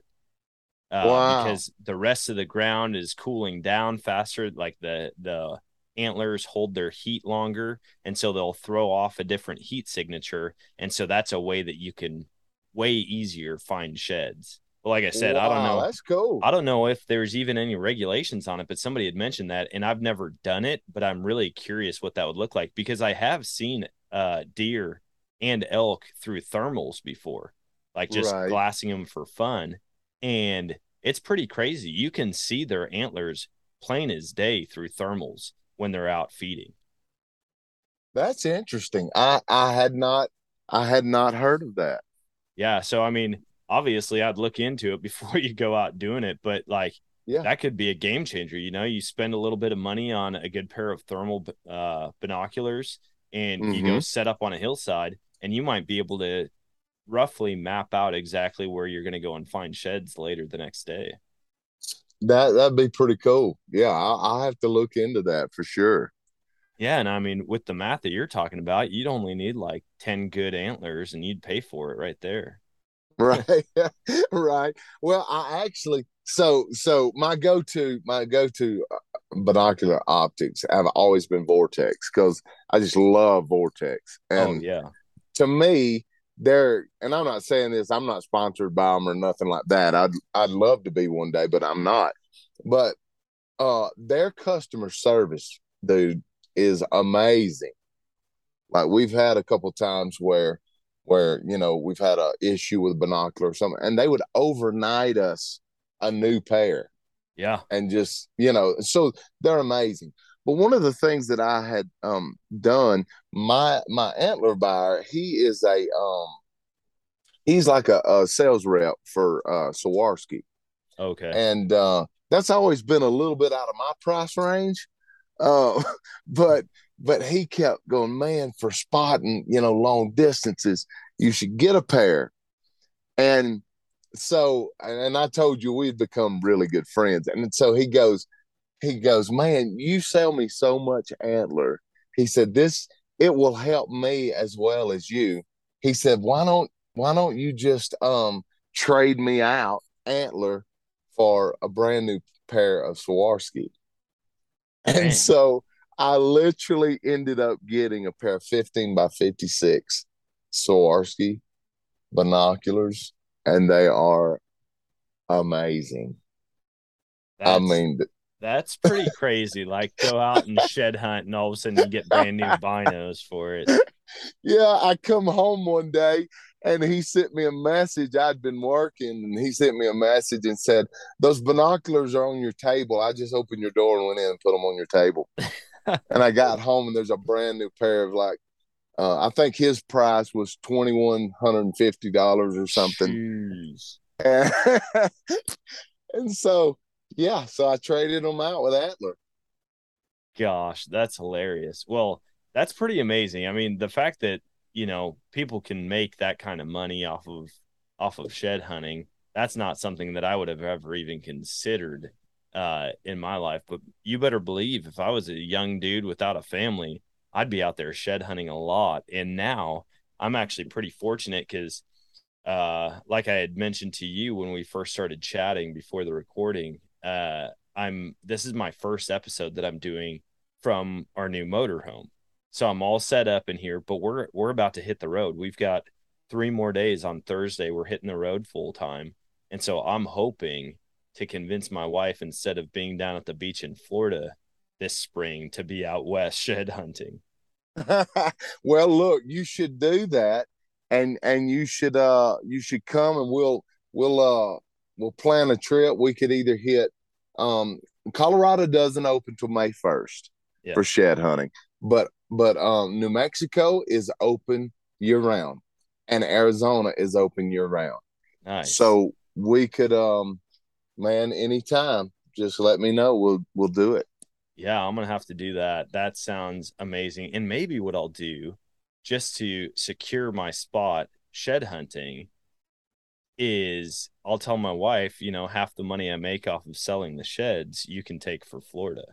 Uh, Wow. Because the rest of the ground is cooling down faster, like the the antlers hold their heat longer, and so they'll throw off a different heat signature, and so that's a way that you can way easier find sheds. But like I said, I don't Wow, know. That's cool. I don't know if there's even any regulations on it, but somebody had mentioned that, and I've never done it, but I'm really curious what that would look like because I have seen uh, deer and elk through thermals before, like just Right. glassing them for fun, and it's pretty crazy. You can see their antlers plain as day through thermals when they're out feeding. That's interesting. I I had not I had not heard of that. Yeah, so I mean, obviously, I'd look into it before you go out doing it, but like Yeah. that could be a game changer. You know, you spend a little bit of money on a good pair of thermal uh, binoculars, and you go set up on a hillside, and you might be able to roughly map out exactly where you're going to go and find sheds later the next day. That that'd be pretty cool. Yeah, I, I have to look into that for sure. Yeah, and I mean, with the math that you're talking about, you'd only need like ten good antlers, and you'd pay for it right there. Right. right. Well, I actually so so my go-to my go-to uh, binocular optics have always been Vortex cuz I just love Vortex. oh And yeah, to me they're and I'm not saying this I'm not sponsored by them or nothing like that. I'd I'd love to be one day, but I'm not. But uh their customer service dude is amazing. Like we've had a couple times where where you know we've had a issue with binocular or something and they would overnight us a new pair. Yeah, and just you know so they're amazing. But one of the things that i had um done my my antler buyer he is a um he's like a, a sales rep for uh Swarovski. Okay, and uh that's always been a little bit out of my price range uh but but he kept going man for spotting you know long distances you should get a pair. And so and i told you we'd become really good friends. And so he goes he goes man you sell me so much antler. He said this it will help me as well as you. He said why don't why don't you just um trade me out antler for a brand new pair of Swarovski. And so I literally ended up getting a pair of 15 by 56 Swarovski binoculars, and they are amazing. I mean, That's pretty crazy. Like go out and shed hunt, and all of a sudden you get brand new binos for it. yeah, I come home one day and he sent me a message. I'd been working and he sent me a message and said, Those binoculars are on your table. I just opened your door and went in and put them on your table. and I got home and there's a brand new pair of like, uh, I think his price was twenty one hundred and fifty dollars or something. Jeez. and so, yeah, so I traded them out with Antler. Gosh, that's hilarious. Well, that's pretty amazing. I mean, the fact that you know people can make that kind of money off of off of shed hunting, that's not something that I would have ever even considered uh, in my life. But you better believe if I was a young dude without a family, I'd be out there shed hunting a lot. And now I'm actually pretty fortunate because, uh, like I had mentioned to you when we first started chatting before the recording, uh, I'm this is my first episode that I'm doing from our new motorhome. So I'm all set up in here, but we're we're about to hit the road. We've got three more days on Thursday. We're hitting the road full time. And so I'm hoping to convince my wife instead of being down at the beach in Florida this spring to be out west shed hunting. well, look, you should do that and and you should uh you should come and we'll we'll uh we'll plan a trip. We could either hit um Colorado doesn't open till May first Yeah. for shed hunting, but but um New Mexico is open year round, and Arizona is open year round. Nice. So we could um man anytime just let me know we'll we'll do it. Yeah, I'm gonna have to do that. That sounds amazing. And maybe what I'll do just to secure my spot shed hunting is I'll tell my wife, you know, half the money I make off of selling the sheds, you can take for Florida.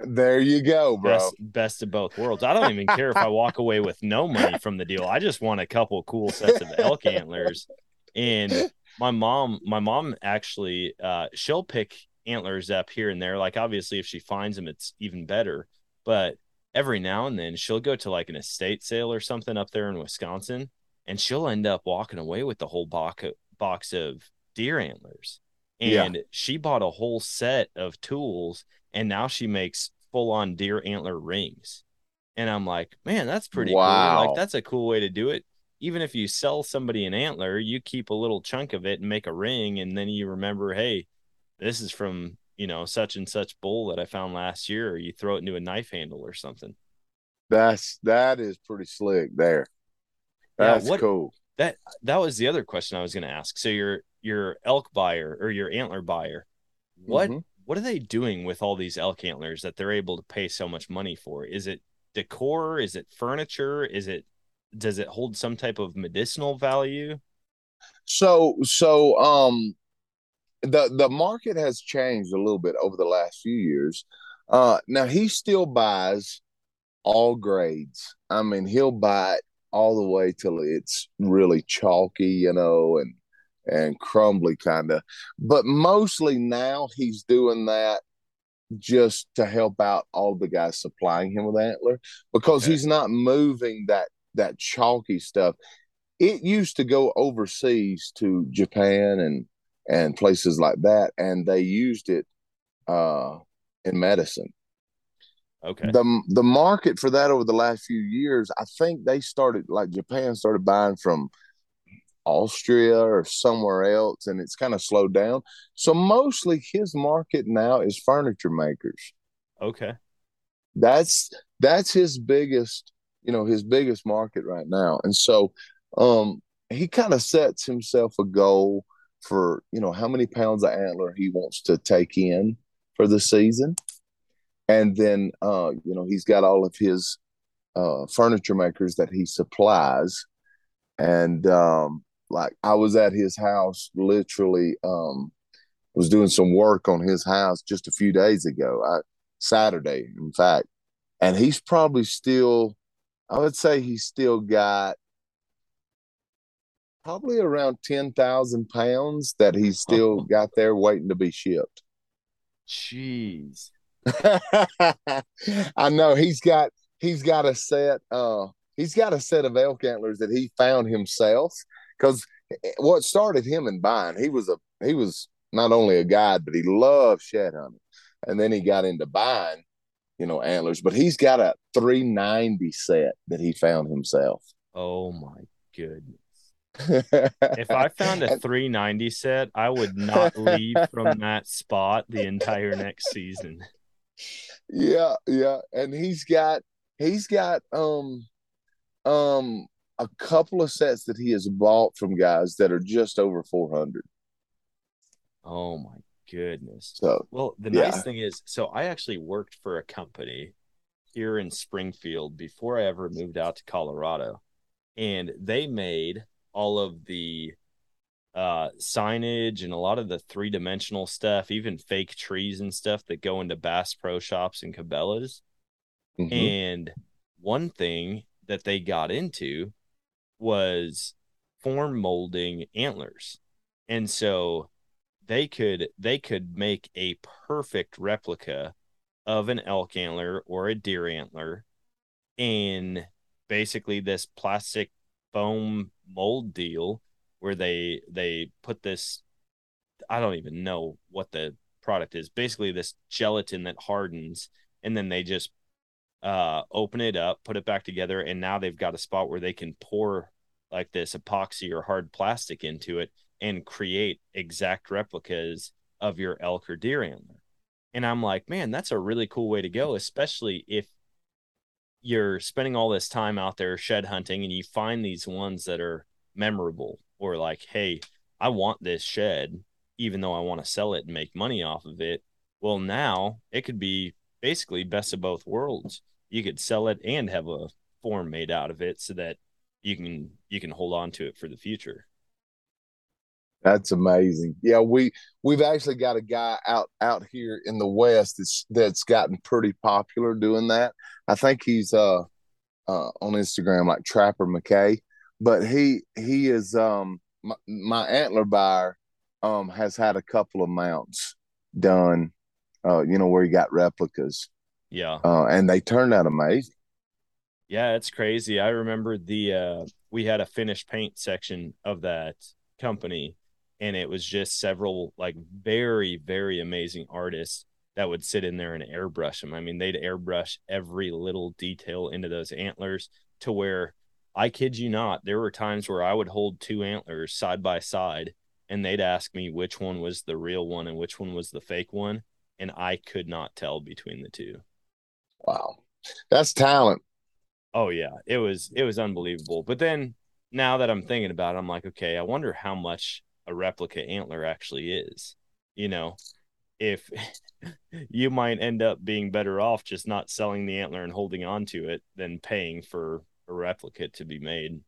There you go, bro. Best best of both worlds. I don't even care if I walk away with no money from the deal. I just want a couple cool sets of elk antlers. And my mom, my mom actually uh she'll pick antlers up here and there. Like obviously if she finds them, it's even better. But every now and then she'll go to like an estate sale or something up there in Wisconsin and she'll end up walking away with the whole box box of deer antlers. Yeah. And she bought a whole set of tools and now she makes full on deer antler rings. And I'm like, man, that's pretty cool. Wow. Like that's a cool way to do it. Even if you sell somebody an antler, you keep a little chunk of it and make a ring, and then you remember, hey, this is from you know such and such bull that I found last year, or you throw it into a knife handle or something. That's that is pretty slick there. Yeah, That's what- cool. That that was the other question I was going to ask. So your your elk buyer or your antler buyer, what Mhm. what are they doing with all these elk antlers that they're able to pay so much money for? Is it decor? Is it furniture? Is it does it hold some type of medicinal value? So so um the the market has changed a little bit over the last few years. Uh now he still buys all grades. I mean, he'll buy it all the way till it's really chalky, you know, and and crumbly kind of. But mostly now he's doing that just to help out all the guys supplying him with antler because Okay. he's not moving that that chalky stuff. It used to go overseas to Japan and and places like that, and they used it uh, in medicine Okay. the the market for that over the last few years, I think they started like Japan started buying from Austria or somewhere else, and it's kind of slowed down. So mostly his market now is furniture makers. Okay. That's that's his biggest, you know, his biggest market right now. And so um he kind of sets himself a goal for, you know, how many pounds of antler he wants to take in for the season. And then uh you know he's got all of his uh furniture makers that he supplies. And um like i was at his house literally um was doing some work on his house just a few days ago I, saturday in fact. And he's probably still i would say he's still got probably around 10,000 pounds that he's still got there waiting to be shipped Jeez. I know he's got he's got a set uh he's got a set of elk antlers that he found himself because what started him in buying he was a he was not only a guide but he loved shed hunting and then he got into buying you know antlers but he's got a 390 set that he found himself Oh my goodness. If I found a 390 set, I would not leave from that spot the entire next season. yeah yeah and he's got he's got um um a couple of sets that he has bought from guys that are just over 400 Oh my goodness. so Well, the Yeah. nice thing is, so I actually worked for a company here in Springfield before I ever moved out to Colorado. And they made all of the uh signage and a lot of the three-dimensional stuff, even fake trees and stuff that go into Bass Pro Shops and Cabela's. mhm. And one thing that they got into was form molding antlers. And so they could they could make a perfect replica of an elk antler or a deer antler in basically this plastic foam mold deal where they they put this I don't even know what the product is. Basically this gelatin that hardens and then they just uh open it up, put it back together and now they've got a spot where they can pour like this epoxy or hard plastic into it and create exact replicas of your elk or deer antler. And I'm like, man, that's a really cool way to go, especially if you're spending all this time out there shed hunting and you find these ones that are memorable or like, hey, I want this shed, even though I want to sell it and make money off of it. Well, now it could be basically best of both worlds. You could sell it and have a form made out of it so that you can you can hold on to it for the future. That's amazing. Yeah, we we've actually got a guy out out here in the west that's that's gotten pretty popular doing that. I think he's uh uh on Instagram like Trapper McKay, but he he is um my, my antler buyer um has had a couple of mounts done uh you know where he got replicas. Yeah. Uh and they turned out amazing. Yeah, it's crazy. I remember the uh we had a finished paint section of that company and it was just several like very very amazing artists that would sit in there and airbrush them. I mean, they'd airbrush every little detail into those antlers to where I kid you not, there were times where I would hold two antlers side by side and they'd ask me which one was the real one and which one was the fake one and I could not tell between the two. Wow. That's talent. Oh yeah, it was it was unbelievable. But then now that I'm thinking about it, I'm like, okay, I wonder how much a replica antler actually is. You know, if you might end up being better off just not selling the antler and holding on to it than paying for a replica to be made.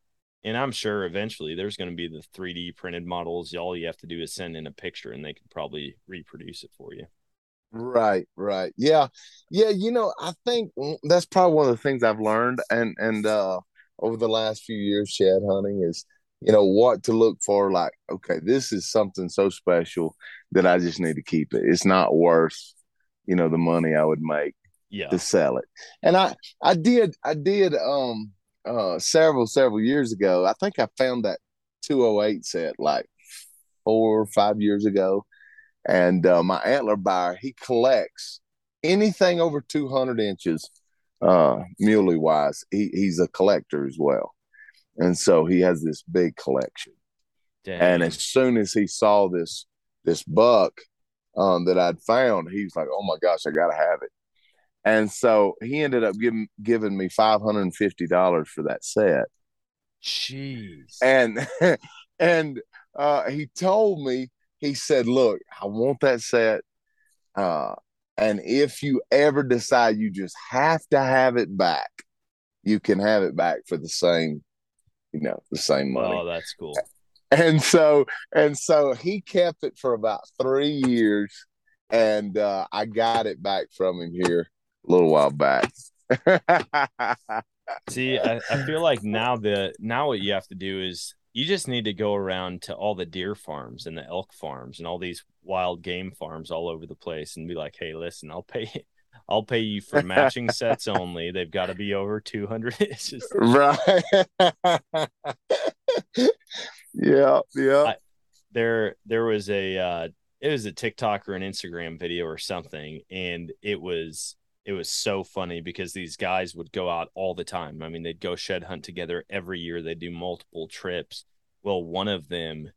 And I'm sure eventually there's going to be the 3D printed models. All you have to do is send in a picture and they can probably reproduce it for you. Right, right. Yeah. Yeah, you know, I think that's probably one of the things I've learned and and uh over the last few years shed hunting is you know what to look for like okay this is something so special that i just need to keep it. It's not worth you know the money i would make yeah. to sell it. And i i did i did um uh several several years ago i think i found that 208 set like four or five years ago. And uh, my antler buyer he collects anything over 200 inches uh muley wise he, he's a collector as well and so he has this big collection. Dang. And as soon as he saw this this buck um, that I'd found, he was like, "Oh my gosh, I gotta have it!" And so he ended up giving giving me five hundred and fifty dollars for that set. Jeez. And and uh, he told me, he said, "Look, I want that set, uh, and if you ever decide you just have to have it back, you can have it back for the same you know, the same money. Oh, that's cool. And so and so he kept it for about three years, and uh, I got it back from him here a little while back. See, I, I feel like now the now what you have to do is you just need to go around to all the deer farms and the elk farms and all these wild game farms all over the place and be like, hey, listen, I'll pay I'll pay you for matching sets only. They've got to be over 200 inches. Right. yeah. Yeah. I, there, there was a, uh, it was a TikTok or an Instagram video or something. And it was, it was so funny because these guys would go out all the time. I mean, they'd go shed hunt together every year. They'd do multiple trips. Well, one of them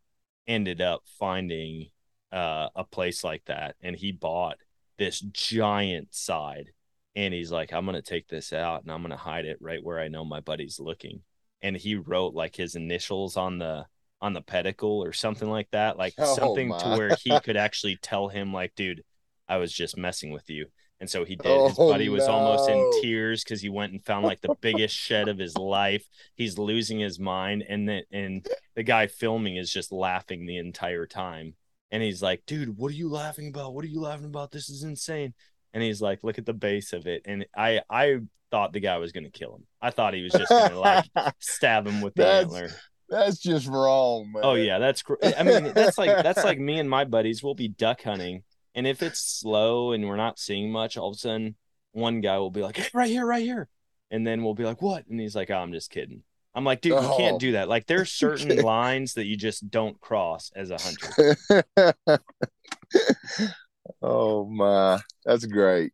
ended up finding uh, a place like that and he bought this giant side. And he's like i'm gonna take this out and i'm gonna hide it right where i know my buddy's looking. And he wrote like his initials on the on the pedicle or something like that like oh, something my. to where he could actually tell him like dude i was just messing with you. And so he did. Oh, his buddy was no. almost in tears because he went and found like the biggest shed of his life. He's losing his mind. And then and the guy filming is just laughing the entire time and he's like, dude, what are you laughing about? What are you laughing about? This is insane. And he's like, look at the base of it. And I I thought the guy was gonna kill him. I thought he was just gonna like stab him with the that's, antler. That's just wrong, oh, man. Oh yeah, that's cr- I mean, that's like that's like me and my buddies. We'll be duck hunting, and if it's slow and we're not seeing much, all of a sudden one guy will be like, hey, right here, right here. And then we'll be like, what? And he's like, oh, I'm just kidding. I'm like, dude, you oh. can't do that. Like, there's certain lines that you just don't cross as a hunter. oh my, that's great.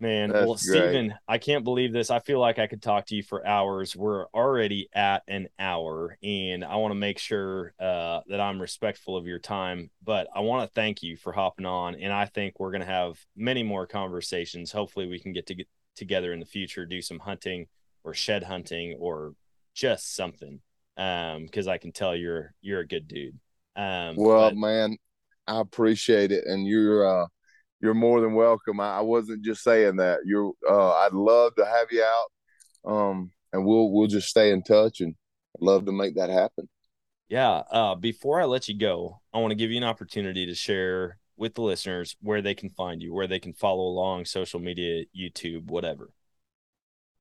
Man, That's well, great. Steven, I can't believe this. I feel like I could talk to you for hours. We're already at an hour, and I want to make sure uh, that I'm respectful of your time. But I want to thank you for hopping on, and I think we're going to have many more conversations. Hopefully, we can get to get together in the future, do some hunting or shed hunting or just something. Um, because I can tell you're you're a good dude. Um, Well, but- man, I appreciate it, and you're uh, you're more than welcome. I, I wasn't just saying that. You're uh, I'd love to have you out, um, and we'll we'll just stay in touch, and I'd love to make that happen. Yeah. Uh, before I let you go, I want to give you an opportunity to share with the listeners where they can find you, where they can follow along, social media, YouTube, whatever.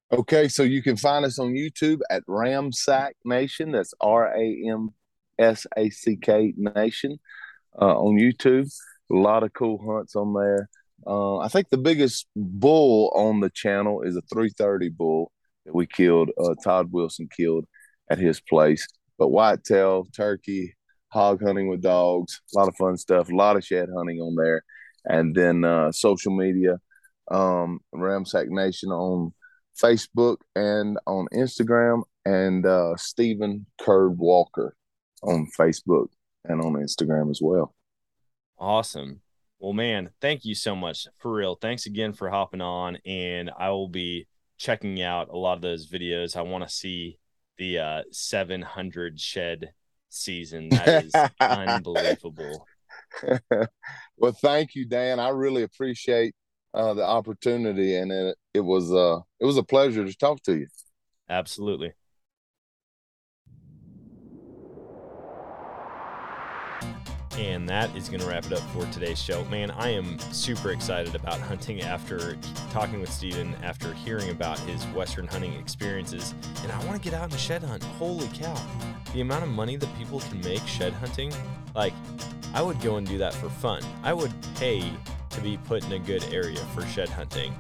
Okay, so you can find us on YouTube at Ramsack Nation. That's R A M S A C K Nation uh, on YouTube. A lot of cool hunts on there. Uh, I think the biggest bull on the channel is a 330 bull that we killed. Uh, Todd Wilson killed at his place. But whitetail, turkey, hog hunting with dogs, a lot of fun stuff. A lot of shed hunting on there, and then uh, social media, um, Ramsack Nation on Facebook and on Instagram, and uh, Stephen Curd Walker on Facebook and on Instagram as well. Awesome. Well, man, thank you so much for real. Thanks again for hopping on, and I will be checking out a lot of those videos. I want to see the uh, 700 shed season. That is unbelievable. well, thank you, Dan. I really appreciate uh, the opportunity, and it, it was uh, it was a pleasure to talk to you. Absolutely. And that is going to wrap it up for today's show. Man, I am super excited about hunting after talking with Steven, after hearing about his Western hunting experiences. And I want to get out and shed hunt. Holy cow. The amount of money that people can make shed hunting, like, I would go and do that for fun. I would pay to be put in a good area for shed hunting.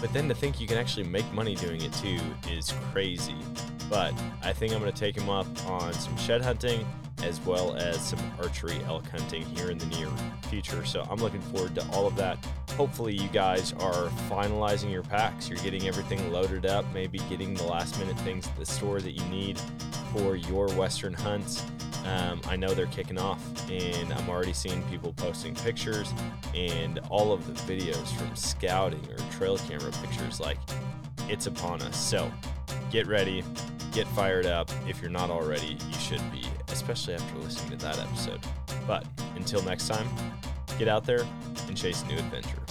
But then to think you can actually make money doing it too is crazy. But I think I'm going to take him up on some shed hunting as well as some archery elk hunting here in the near future. So I'm looking forward to all of that. Hopefully, you guys are finalizing your packs. You're getting everything loaded up, maybe getting the last minute things at the store that you need for your Western hunts. Um, I know they're kicking off, and I'm already seeing people posting pictures and all of the videos from scouting or trail camera pictures. Like, it's upon us. So, get ready, get fired up. If you're not already, you should be, especially after listening to that episode. But until next time, get out there and chase new adventure.